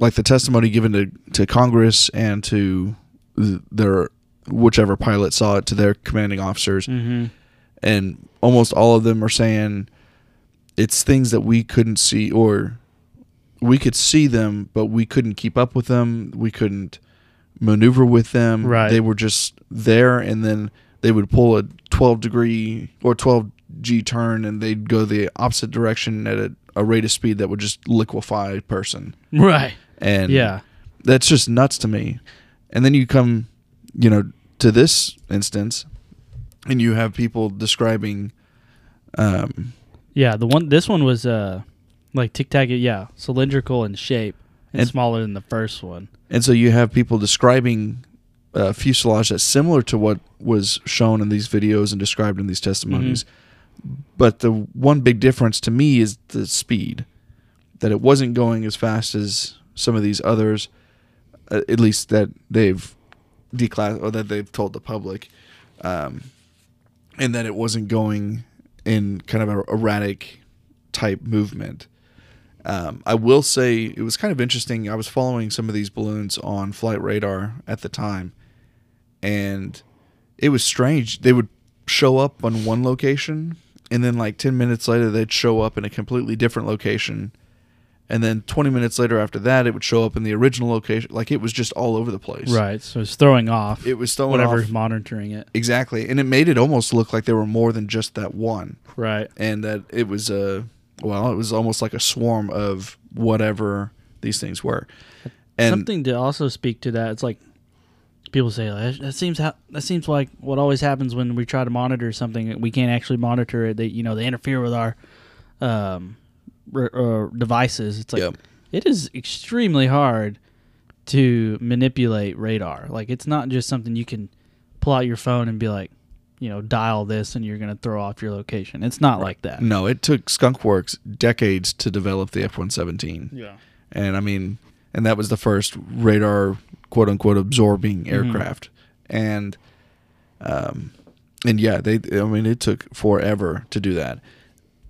like the testimony given to, to Congress and to their whichever pilot saw it to their commanding officers, mm-hmm. And almost all of them are saying it's things that we couldn't see or we could see them, but we couldn't keep up with them. We couldn't maneuver with them. Right. They were just there, and then they would pull a 12 degree or 12 G turn, and they'd go the opposite direction at a, a rate of speed that would just liquefy a person. right. And Yeah, that's just nuts to me. And then you come, you know, to this instance, and you have people describing. Um, yeah. The one, this one was uh, like tic tac. Yeah, cylindrical in shape and, And- smaller than the first one. And so you have people describing uh, fuselage that's similar to what was shown in these videos and described in these testimonies. But the one big difference to me is the speed. That it wasn't going as fast as some of these others, uh, at least that they've declass or that they've told the public, um, and that it wasn't going in kind of an erratic type movement. Um, I will say it was kind of interesting. I was following some of these balloons on flight radar at the time, and it was strange. They would show up on one location, and then like 10 minutes later, they'd show up in a completely different location. And then 20 minutes later after that, it would show up in the original location. Like it was just all over the place. Right. So it's throwing off It was throwing off. whatever's off monitoring it. exactly, and it made it almost look like there were more than just that one, Right. and that it was a well, it was almost like a swarm of whatever these things were. And Something to also speak to that. It's like people say "That- seems how that seems like what always happens when we try to monitor something. We can't actually monitor it. They you know they interfere with our um, uh, devices. It's like Yep. it is extremely hard to manipulate radar. Like it's not just something you can pull out your phone and be like, you know, dial this and you're going to throw off your location. It's not like that. no, it took Skunkworks decades to develop the F-117. Yeah. and I mean, and that was the first radar quote unquote absorbing Mm-hmm. aircraft, and um, and yeah, they I mean it took forever to do that.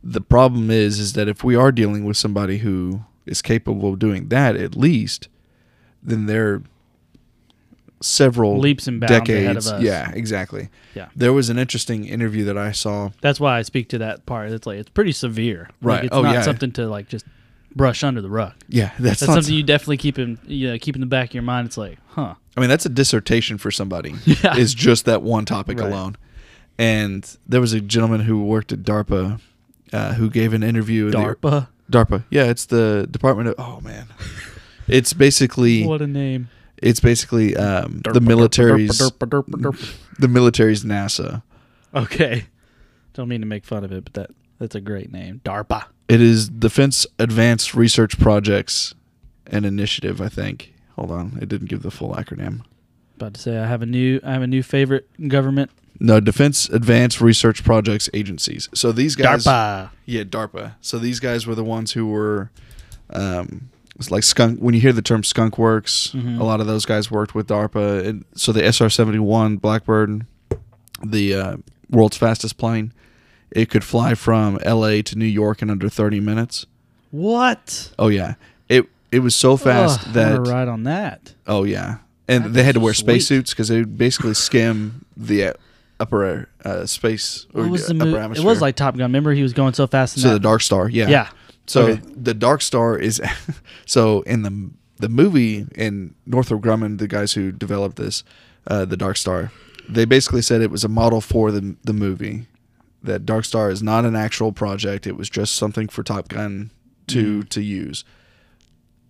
The problem is, is that if we are dealing with somebody who is capable of doing that, at least, then they're several Leaps and bounds ahead decades. of us. Yeah, exactly. Yeah. There was an interesting interview that I saw. That's why I speak to that part. It's like it's pretty severe. Like, Right. it's Oh, not yeah. something to like just brush under the rug. Yeah, that's, That's something you definitely keep in you know, keep in the back of your mind. It's like, huh. I mean, that's a dissertation for somebody. Yeah. Is just that one topic Right. alone. And there was a gentleman who worked at DARPA uh, who gave an interview. in the- DARPA. DARPA. Yeah, it's the Department of. Oh man, it's basically What a name. it's basically um, the military's DARPA, DARPA, DARPA, DARPA. the military's NASA. Okay. Don't mean to make fun of it, but that that's a great name. DARPA. It is Defense Advanced Research Projects and Initiative. I think. Hold on, it didn't give the full acronym. About to say I have a new I have a new favorite government. No, Defense Advanced Research Projects Agencies. So these guys. DARPA. Yeah, DARPA. So these guys were the ones who were, um, it's like skunk. When you hear the term Skunk Works, Mhm. a lot of those guys worked with DARPA. And so the SR seventy one Blackbird, the uh, world's fastest plane, it could fly from L.A. to New York in under thirty minutes. What? Oh yeah, it it was so fast that ride on that. oh yeah, and they had to wear sweet. spacesuits because they would basically skim the upper uh, space or What was the movie? It was like Top Gun. Remember he was going so fast in so that. the Dark Star. Yeah, yeah. So Okay. the Dark Star is so in the the movie in Northrop Grumman, the guys who developed this, uh, the Dark Star, they basically said it was a model for the the movie. That Dark Star is not an actual project; it was just something for Top Gun to Mm. to use.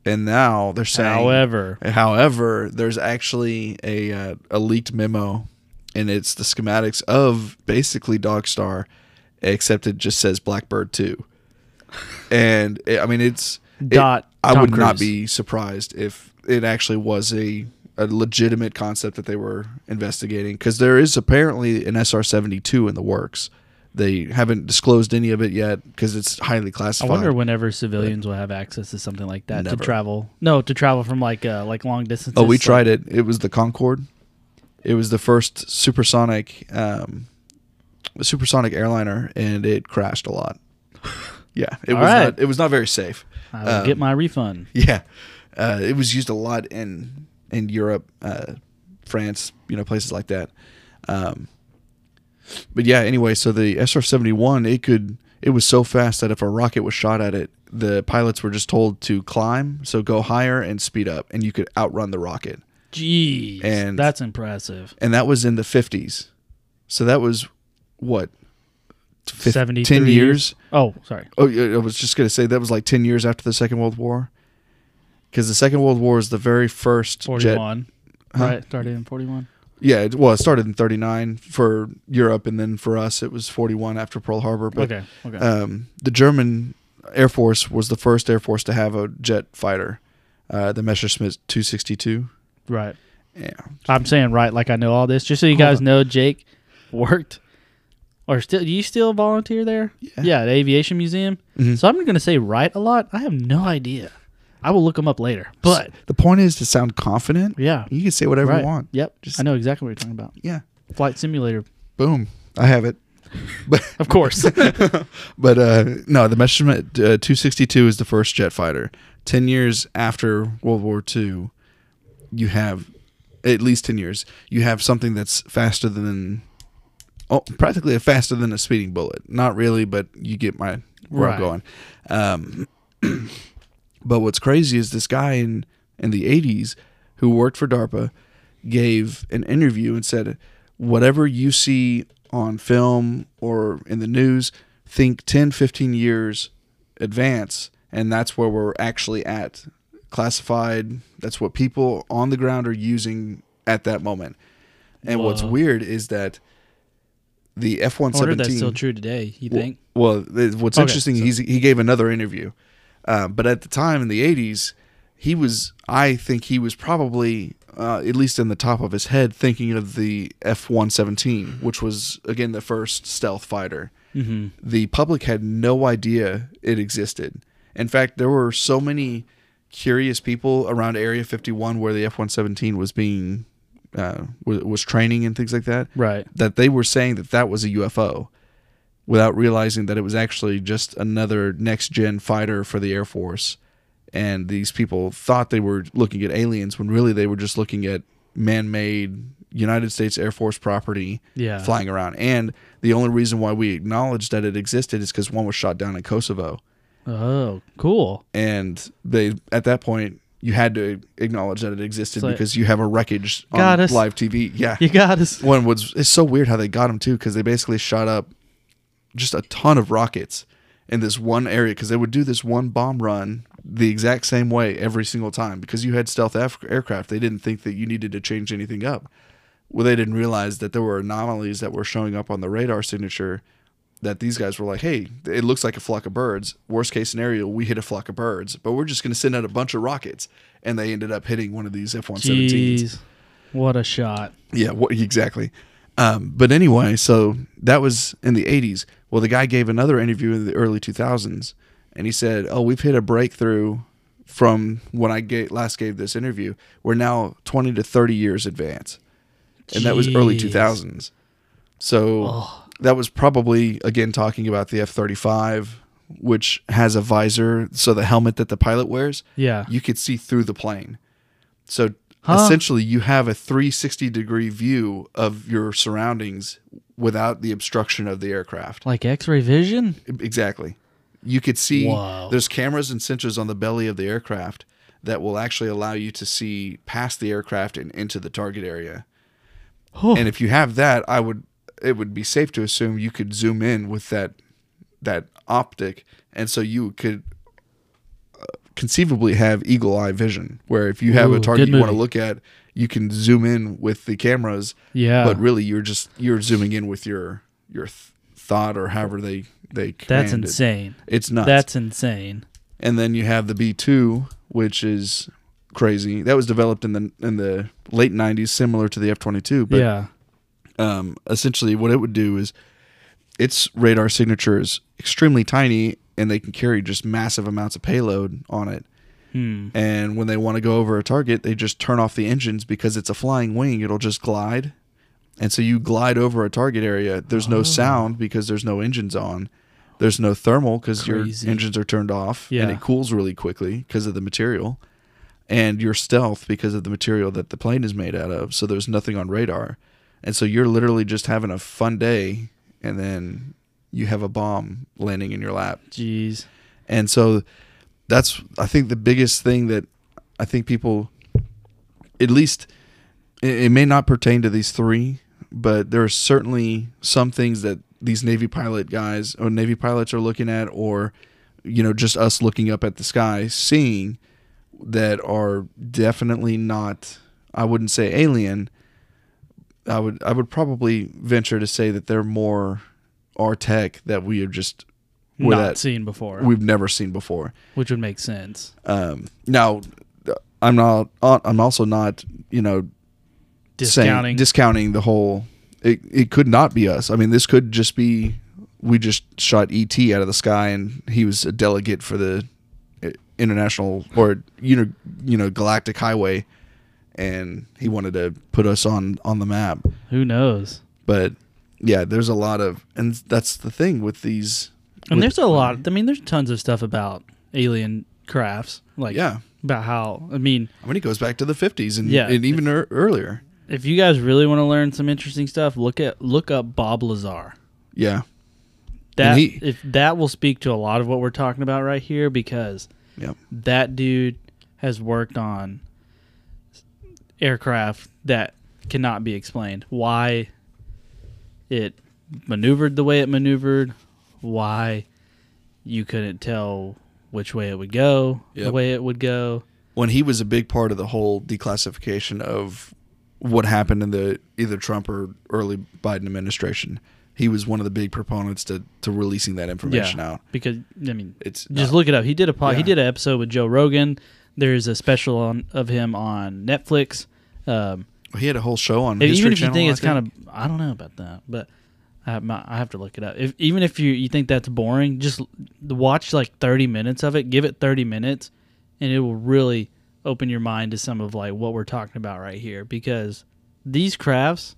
And now they're saying, However, however, there's actually a uh, a leaked memo, and it's the schematics of basically Dark Star, except it just says Blackbird two. And it, I mean, it's it- Dot I Tom would not be surprised if it actually was a a legitimate concept that they were investigating because there is apparently an SR seventy two in the works. They haven't disclosed any of it yet because it's highly classified. I wonder whenever civilians will have access to something like that Never. to travel. No, to travel from like uh, like long distances. Oh, we like- tried it. It was the Concorde. It was the first supersonic, um, supersonic airliner, and it crashed a lot. Yeah, it All was right. not. It was not very safe. I will um, get my refund. Yeah, uh, it was used a lot in in Europe, uh, France, you know, places like that. Um, but yeah, anyway, so the SR seventy one, it could, it was so fast that if a rocket was shot at it, the pilots were just told to climb, so go higher and speed up, and you could outrun the rocket. Jeez, And- that's impressive. and that was in the 50s. So that was what? fif- 73 10 years? Oh, sorry. Oh, yeah, I was just going to say that was like 10 years after the Second World War. Because the Second World War is the very first jet. Huh? Right, started in forty-one. Yeah, it, well, it started in 39 for Europe, and then for us, it was 41 after Pearl Harbor. But Okay, okay. um, the German Air Force was the first Air Force to have a jet fighter, uh, the Messerschmitt 262. Right. Yeah. I'm saying right, like I know all this. Just so you guys know, Jake worked or still. Do you still volunteer there? Yeah. Yeah, at the Aviation Museum. Mhm. So I'm going to say right a lot. I have no idea. I will look them up later. But the point is to sound confident. yeah, You can say whatever right. you want. Yep, Just- I know exactly what you're talking about. Yeah. Flight simulator, Boom. I have it. But of course. but uh, no, the Messerschmitt uh, 262 is the first jet fighter. Ten years after World War II, you have at least ten years. You have something that's faster than, oh, practically a faster than a speeding bullet. Not really, but you get my where Right. I'm going. Um, But what's crazy is this guy in in the 80s who worked for DARPA gave an interview and said, whatever you see on film or in the news, think 10, 15 years advance, and that's where we're actually at. Classified, that's what people on the ground are using at that moment. And what's weird is that the F I wonder if that's 117 still true today. You think? well, th- what's Okay, interesting, so- he's he gave another interview, uh, but at the time in the '80s, he was. I think he was probably, uh, at least in the top of his head, thinking of the F-117, which was again the first stealth fighter. Mm-hmm. The public had no idea it existed. In fact, there were so many curious people around Area 51 where the F-117 was being uh, was, was training and things like that Right. that they were saying that that was a UFO without realizing that it was actually just another next gen fighter for the Air Force. And these people thought they were looking at aliens when really they were just looking at man made United States Air Force property Yeah. flying around. And the only reason why we acknowledged that it existed is because one was shot down in Kosovo. Oh, cool. And they, at that point, you had to acknowledge that it existed like- because you have a wreckage on Got us. live TV. Yeah. You got us. one was it's so weird how they got him too because they basically shot up just a ton of rockets in this one area because they would do this one bomb run the exact same way every single time because you had stealth af- aircraft they didn't think that you needed to change anything up well they didn't realize that there were anomalies that were showing up on the radar signature that these guys were like hey it looks like a flock of birds worst case scenario we hit a flock of birds but we're just going to send out a bunch of rockets and they ended up hitting one of these f-117s Jeez. What a shot. yeah, what, exactly. Um, but anyway, so that was in the 80s. Well, the guy gave another interview in the early 2000s, and he said, "Oh, we've hit a breakthrough from when I last gave this interview. We're now 20 to 30 years advance." And that was early 2000s. So Oh, that was probably again talking about the F35, which has a visor, so the helmet that the pilot wears yeah. you could see through the plane. So Huh? essentially, you have a 360 degree view of your surroundings without the obstruction of the aircraft. Like X-ray vision. Exactly. You could see Wow. there's cameras and sensors on the belly of the aircraft that will actually allow you to see past the aircraft and into the target area. Oh, And if you have that, I would it would be safe to assume you could zoom in with that that optic, and so you could uh, conceivably have eagle eye vision, where if you have Ooh, a target you want to look at, you can zoom in with the cameras, yeah. but really you're just you're zooming in with your your th- thought or however they they That's command it. insane. It's nuts. That's insane. and then you have the B two, which is crazy. That was developed in the in the late '90s, similar to the F twenty two, but yeah. Um, essentially what it would do is its radar signature is extremely tiny and they can carry just massive amounts of payload on it. Hmm. and when they want to go over a target they just turn off the engines because it's a flying wing. It'll just glide. And so you glide over a target area. There's no Oh. sound because there's no engines on. There's no thermal because your engines are turned off and it cools really quickly because of the material and you're stealth because of the material that the plane is made out of. So there's nothing on radar and so you're literally just having a fun day and then you have a bomb landing in your lap Jeez. and so that's I think the biggest thing that I think people at least it, it may not pertain to these three, but there are certainly some things that these Navy pilot guys or Navy pilots are looking at or you know just us looking up at the sky seeing that are definitely not I wouldn't say alien. I would I would probably venture to say that they're more our tech that we have just Not that- seen before, we've never seen before. which would make sense. Um, now, I'm not. I'm also not. You know, saying- Discounting. discounting the whole. It it could not be us. I mean, this could just be. We just shot ET out of the sky, and he was a delegate for the uh, international or you know you know galactic highway, and he wanted to put us on on the map. Who knows? But yeah, there's a lot of, and that's the thing with these. And with- there's a lot. I mean, there's tons of stuff about alien crafts. Like Yeah, about how. I mean, I mean, it goes back to the 50s and, Yeah. and even ear earlier. if you guys really want to learn some interesting stuff, look at look up Bob Lazar. Yeah. That he- if that will speak to a lot of what we're talking about right here because Yep. That dude has worked on aircraft that cannot be explained. Why it maneuvered the way it maneuvered, why you couldn't tell which way it would go, the way it would go. when he was a big part of the whole declassification of what happened in the either Trump or early Biden administration. He was one of the big proponents to, to releasing that information Yeah. out. Because I mean, It's just not- look it up. He did a pod, he did an episode with Joe Rogan. There's a special on, of him on Netflix. Um, he had a whole show on even if you Channel, think I it's kind of, I don't know about that, but I have, my, I have to look it up. If even if you you think that's boring, just watch like 30 minutes of it. Give it 30 minutes, and it will really open your mind to some of like what we're talking about right here. Because these crafts,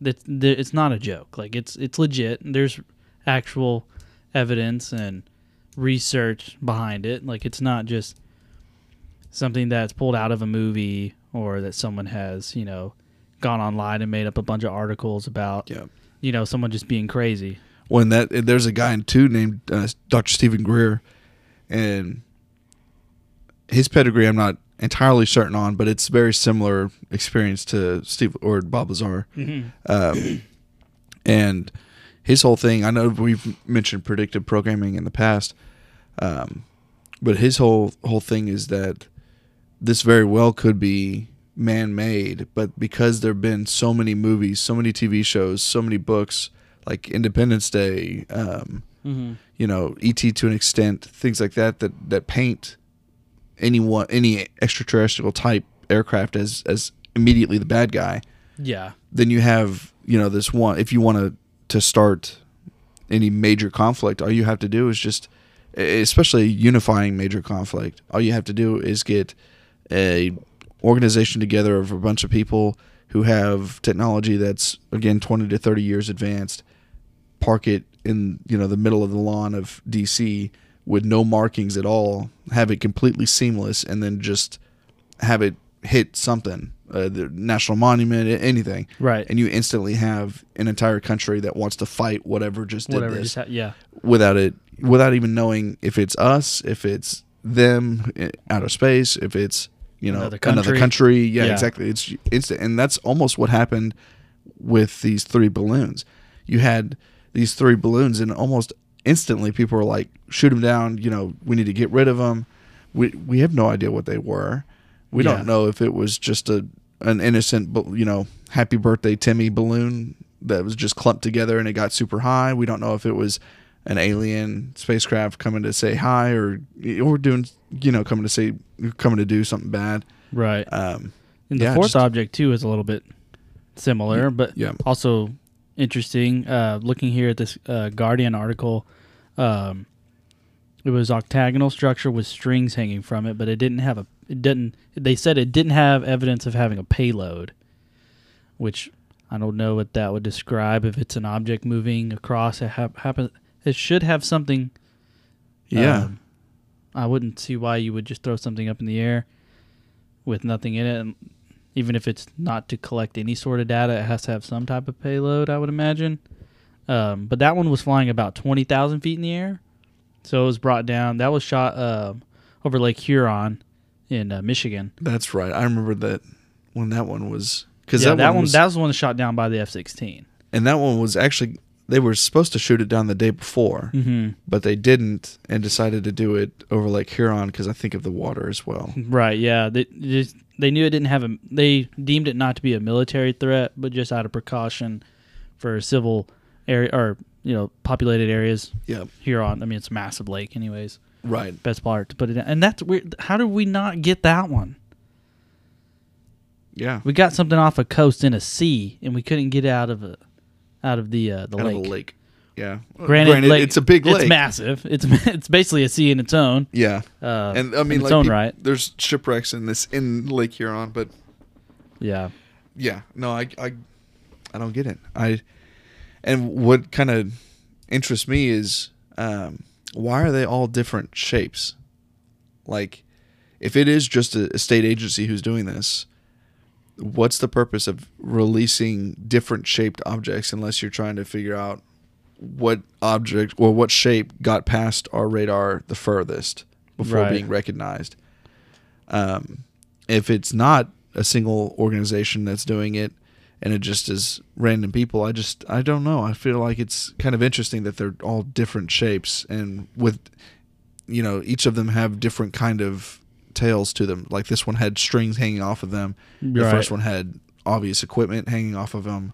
that that- it's not a joke. Like it's it's legit. There's actual evidence and research behind it. Like it's not just something that's pulled out of a movie or that someone has, you know, gone online and made up a bunch of articles about, Yeah. you know, someone just being crazy. when that there's a guy in two named uh, Dr. Steven Greer, and his pedigree I'm not entirely certain on, but it's very similar experience to Steve or Bob Lazar. Um, and his whole thing, I know we've mentioned predictive programming in the past, um, but his whole whole thing is that this very well could be man-made, but because there've been so many movies, so many TV shows, so many books, like Independence Day, um, Mm-hmm. you know, ET to an extent, things like that that that paint anyone any extraterrestrial type aircraft as as immediately the bad guy Yeah. then you have you know this one if you want to to start any major conflict all you have to do is just especially unifying major conflict all you have to do is get a organization together of a bunch of people who have technology that's again 20 to 30 years advanced park it in you know the middle of the lawn of DC with no markings at all have it completely seamless and then just have it hit something uh, the national monument anything Right. and you instantly have an entire country that wants to fight whatever just did Whatever. this Just ha- yeah. without it without even knowing if it's us if it's them outer space if it's you know Another another country. country, yeah, Yeah. exactly it's instant and that's almost what happened with these three balloons you had these three balloons and almost instantly people were like shoot them down you know we need to get rid of them we we have no idea what they were we Yeah. don't know if it was just a an innocent you know happy birthday timmy balloon that was just clumped together and it got super high we don't know if it was an alien spacecraft coming to say hi or or doing you know coming to say coming to do something bad Right. um And the yeah, fourth just- object too is a little bit similar, but yeah. also interesting. Uh, looking here at this uh, Guardian article, um, it was octagonal structure with strings hanging from it, but it didn't have a. It didn't. They said it didn't have evidence of having a payload, which I don't know what that would describe. If it's an object moving across, it hap- happen. It should have something. yeah um, I wouldn't see why you would just throw something up in the air with nothing in it. And even if it's not to collect any sort of data, it has to have some type of payload, I would imagine. Um, but that one was flying about 20,000 feet in the air. So it was brought down. That was shot um over Lake Huron in uh, Michigan. that's right i remember that when that one was because yeah, that, that, one, one, was, that was the one shot down by the F 16. and that one was actually they were supposed to shoot it down the day before Mm-hmm. but they didn't and decided to do it over lake huron because i think of the water as well Right. Yeah. They just they knew it didn't have a. They deemed it not to be a military threat, but just out of precaution for civil area or you know populated areas yeah Huron. I mean, it's a massive lake, anyways. right Best part to put it in, and that's weird. How did we not get that one? yeah We got something off a coast in a sea, and we couldn't get out of a out of the uh, the out lake. of lake yeah Granted, lake- it's a big lake It's massive. It's it's basically a sea in its own. yeah Uh, and i mean its like own peop- right. there's shipwrecks in this in lake huron but Yeah. yeah no i i, I don't get it i and what kind of interests me is um why are they all different shapes like if it is just a, a state agency who's doing this what's the purpose of releasing different shaped objects unless you're trying to figure out what object or what shape got past our radar the furthest before Right. being recognized. Um, if it's not a single organization that's doing it, and it just is random people, I just I don't know. I feel like it's kind of interesting that they're all different shapes and with, you know, each of them have different kind of tails to them. Like this one had strings hanging off of them. The Right. first one had obvious equipment hanging off of them.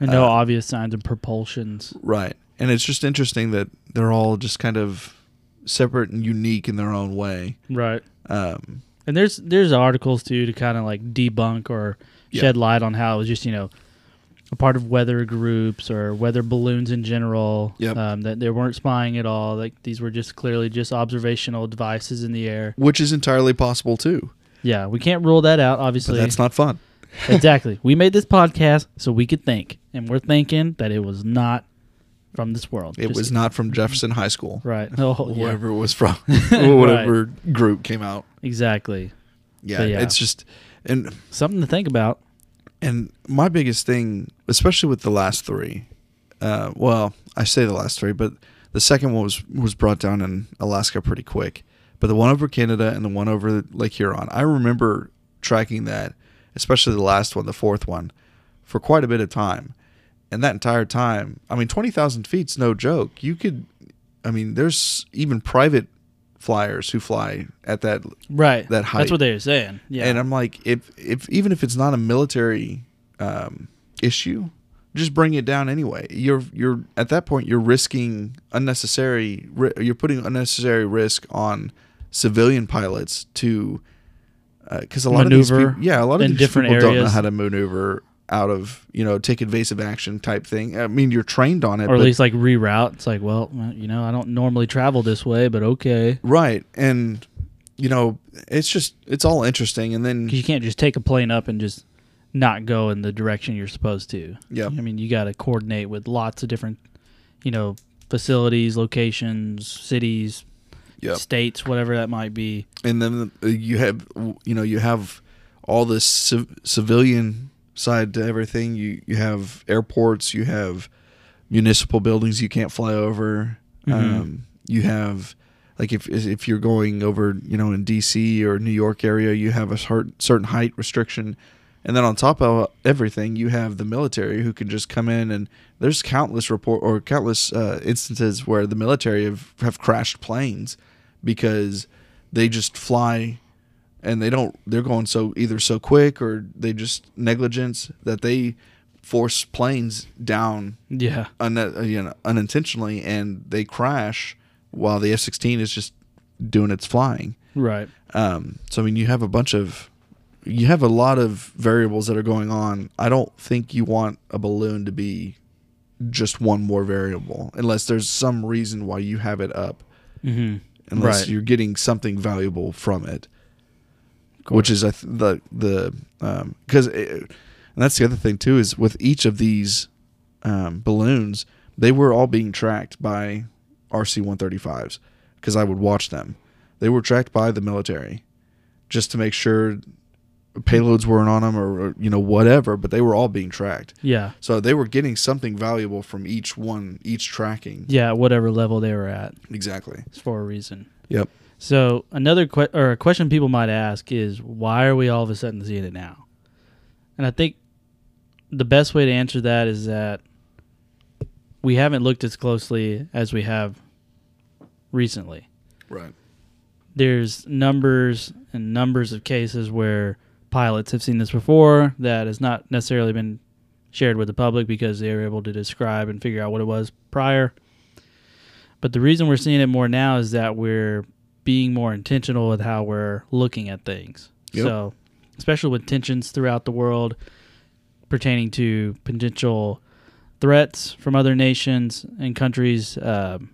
And no uh, obvious signs of propulsions. Right. And it's just interesting that they're all just kind of separate and unique in their own way. Right. Um, And there's there's articles too to kind of like debunk or Yeah. shed light on how it was just you know a part of weather groups or weather balloons in general. Yep. Um, that they weren't spying at all. Like these were just clearly just observational devices in the air. which is entirely possible too. Yeah, we can't rule that out. But Obviously, that's not fun. exactly. We made this podcast so we could think, and we're thinking that it was not from this world. It Just- was not from Jefferson High School. right. Oh, yeah, Wherever it was from. whatever group came out. exactly. Yeah, yeah. It's just and Something to think about. and my biggest thing, especially with the last three, uh, well, I say the last three, but the second one was was brought down in Alaska pretty quick. But the one over Canada and the one over Lake Huron, I remember tracking that, especially the last one, the fourth one, for quite a bit of time. And that entire time, I mean, twenty thousand feet's no joke. You could, I mean, there's even private flyers who fly at that Right. That height. That's what they were saying. Yeah. and I'm like, if if even if it's not a military um, issue, just bring it down anyway. You're you're at that point you're risking unnecessary. You're putting unnecessary risk on civilian pilots to uh, because a lot of these people, yeah, a lot of these different people don't know how to maneuver out of you know take evasive action type thing. I mean, you're trained on it, or at least like reroute. It's like, well, uh, you know, I don't normally travel this way, but okay. right, and you know, it's just it's all interesting, and then 'Cause you can't just take a plane up and just not go in the direction you're supposed to. yeah, I mean, you got to coordinate with lots of different, you know, facilities, locations, cities, Yep. states, whatever that might be. and then uh, you have you know you have all this civ- civilian side to everything you you have airports you have municipal buildings you can't fly over Mhm. um, you have like if if you're going over you know in DC or New York area you have a cer- certain height restriction and then on top of everything you have the military who can just come in and there's countless report or countless uh, instances where the military have, have crashed planes because they just fly and they don't they're going so either so quick or they just negligence that they force planes down Yeah. un, you know, unintentionally and they crash while the F-16 is just doing its flying Right. um, so I mean you have a bunch of you have a lot of variables that are going on I don't think you want a balloon to be just one more variable unless there's some reason why you have it up Mm-hmm. unless Right. you're getting something valuable from it, which is I th- the the because and that's the other thing too is with each of these um, balloons they were all being tracked by RC 135s because I would watch them. They were tracked by the military just to make sure payloads weren't on them or, or you know whatever, but they were all being tracked. Yeah. So they were getting something valuable from each one, each tracking. Yeah. Whatever level they were at, Exactly. it's for a reason. Yep. So another que- or a question people might ask is why are we all of a sudden seeing it now? And I think the best way to answer that is that we haven't looked as closely as we have recently. Right. There's numbers and numbers of cases where pilots have seen this before that has not necessarily been shared with the public because they were able to describe and figure out what it was prior. But the reason we're seeing it more now is that we're being more intentional with how we're looking at things. Yep. So, especially with tensions throughout the world pertaining to potential threats from other nations and countries, um,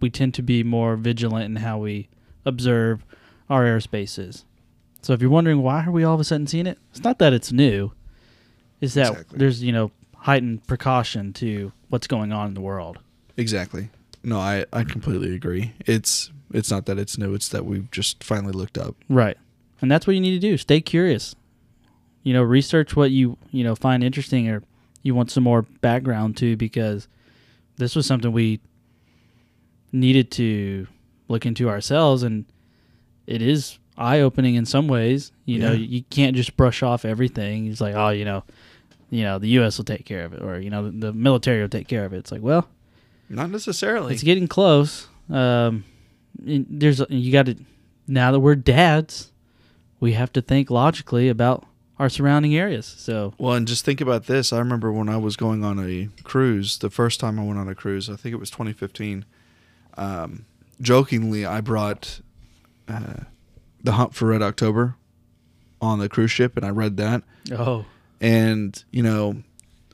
we tend to be more vigilant in how we observe our airspaces. So, if you're wondering why are we all of a sudden seeing it, it's not that it's new. It's that Exactly. there's you know heightened precaution to what's going on in the world. Exactly. No, I, I completely agree. It's it's not that it's new, it's that we've just finally looked up. Right. And that's what you need to do. Stay curious. You know, research what you, you know, find interesting or you want some more background to because this was something we needed to look into ourselves and it is eye opening in some ways. You know, you can't just brush off everything. It's like, oh, you know, you know, the U.S. will take care of it, or you know, the military will take care of it. It's like, well, Not necessarily. it's getting close. Um, and there's you got to now that we're dads, we have to think logically about our surrounding areas. So Well, and just think about this. I remember when I was going on a cruise, the first time I went on a cruise, I think it was 2015. Um, jokingly, I brought uh, The Hunt for Red October on the cruise ship, and I read that. oh And, you know,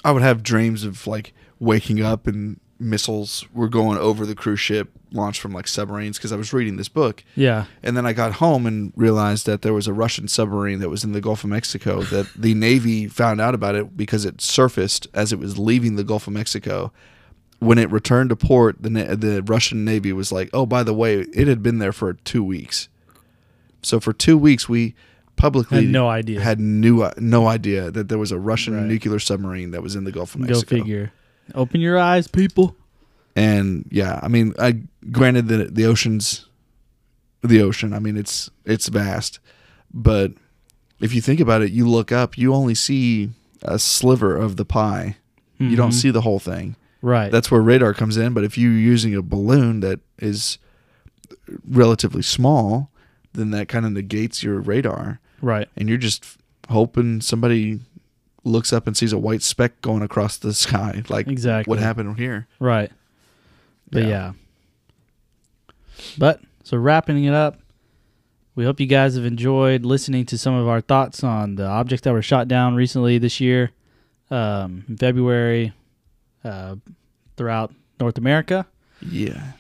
I would have dreams of like waking up and missiles were going over the cruise ship launched from like submarines because I was reading this book. yeah, And then I got home and realized that there was a Russian submarine that was in the Gulf of Mexico that the Navy found out about it because it surfaced as it was leaving the Gulf of Mexico. When it returned to port, the the Russian Navy was like, "Oh, by the way, it had been there for 2 weeks." So for 2 weeks we publicly Had no idea. had new no idea that there was a Russian Right. nuclear submarine that was in the Gulf of Mexico. go figure. Open your eyes, people. and yeah, I mean, I granted that the ocean's the ocean. I mean, it's it's vast, but if you think about it, you look up, you only see a sliver of the pie. You don't Mhm. see the whole thing. right. That's where radar comes in. But if you're using a balloon that is relatively small, then that kind of negates your radar, right. and you're just hoping somebody looks up and sees a white speck going across the sky, like Exactly. what happened here. Right. But Yeah. yeah. But so wrapping it up, we hope you guys have enjoyed listening to some of our thoughts on the objects that were shot down recently this year, um, in February, uh, throughout North America. Yeah.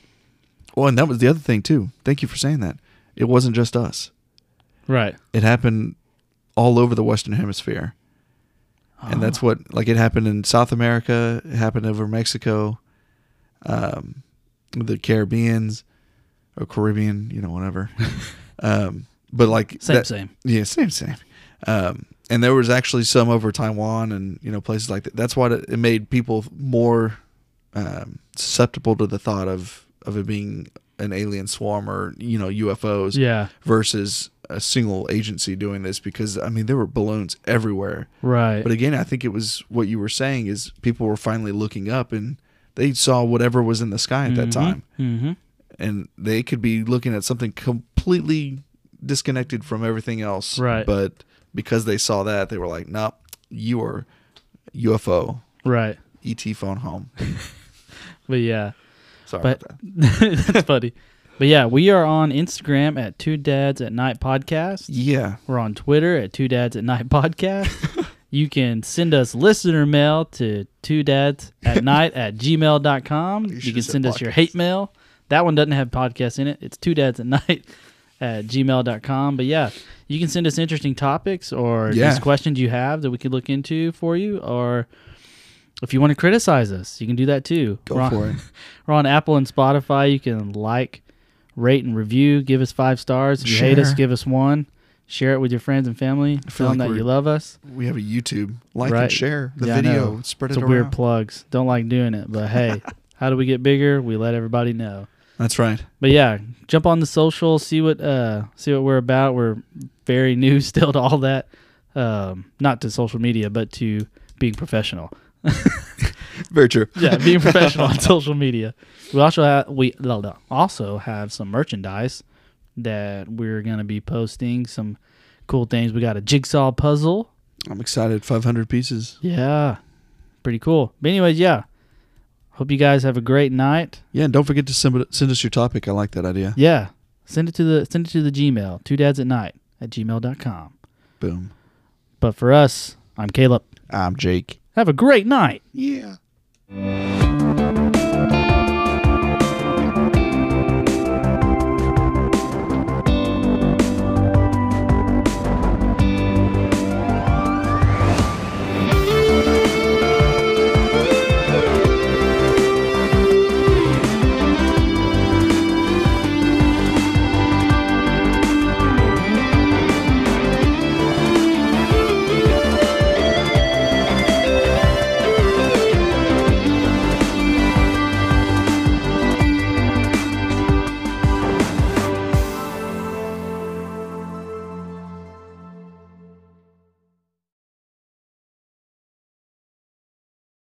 Well, and that was the other thing too. Thank you for saying that. It wasn't just us. Right. It happened all over the Western Hemisphere, and that's what like it happened in South America. It happened over Mexico, um, the Caribbeans, or Caribbean, you know, whatever. um, but like same that- same. yeah, same, same. Um, and there was actually some over Taiwan and you know places like that. That's what it, it made people more um, susceptible to the thought of of it being an alien swarm or you know UFOs Yeah. versus a single agency doing this because I mean there were balloons everywhere. Right. But again, I think it was what you were saying is people were finally looking up and they saw whatever was in the sky at that time Mm-hmm. and they could be looking at something completely disconnected from everything else. Right. But because they saw that, they were like, "Nope, you are UFO, Right. ET phone home." But yeah. Sorry But- that. That's funny. But yeah, we are on Instagram at Two Dads at Night Podcast. Yeah, We're on Twitter at Two Dads at Night Podcast. you can send us listener mail to two dads at night at gmail.com. You, should've can send us your hate mail. That one doesn't have podcast in it. It's two dads at night at gmail.com. But yeah, you can send us interesting topics or Yeah. just questions you have that we could look into for you. Or if you want to criticize us, you can do that too. go We're on- for it. we're on Apple and Spotify. You can like, rate, and review. Give us five stars. If you hate us, give us one. Share it with your friends and family. feel Tell them that you love us. We have a YouTube. Like Right. and share the Yeah, video. Spread It's it a around. weird plugs. Don't like doing it, but hey, how do we get bigger? We let everybody know. That's right. But yeah, jump on the social, see what uh see what we're about. We're very new still to all that. Um, not to social media, but to being professional. Very true. yeah, being professional on social media. We also have we also have some merchandise that we're gonna be posting. Some cool things. We got a jigsaw puzzle. I'm excited. 500 pieces. Yeah, pretty cool. But anyways, yeah. Hope you guys have a great night. Yeah, and don't forget to send, send us your topic. I like that idea. Yeah, send it to the send it to the Gmail. Two dads at night at gmail.com. Boom. But for us, I'm Caleb. I'm Jake. Have a great night. Yeah.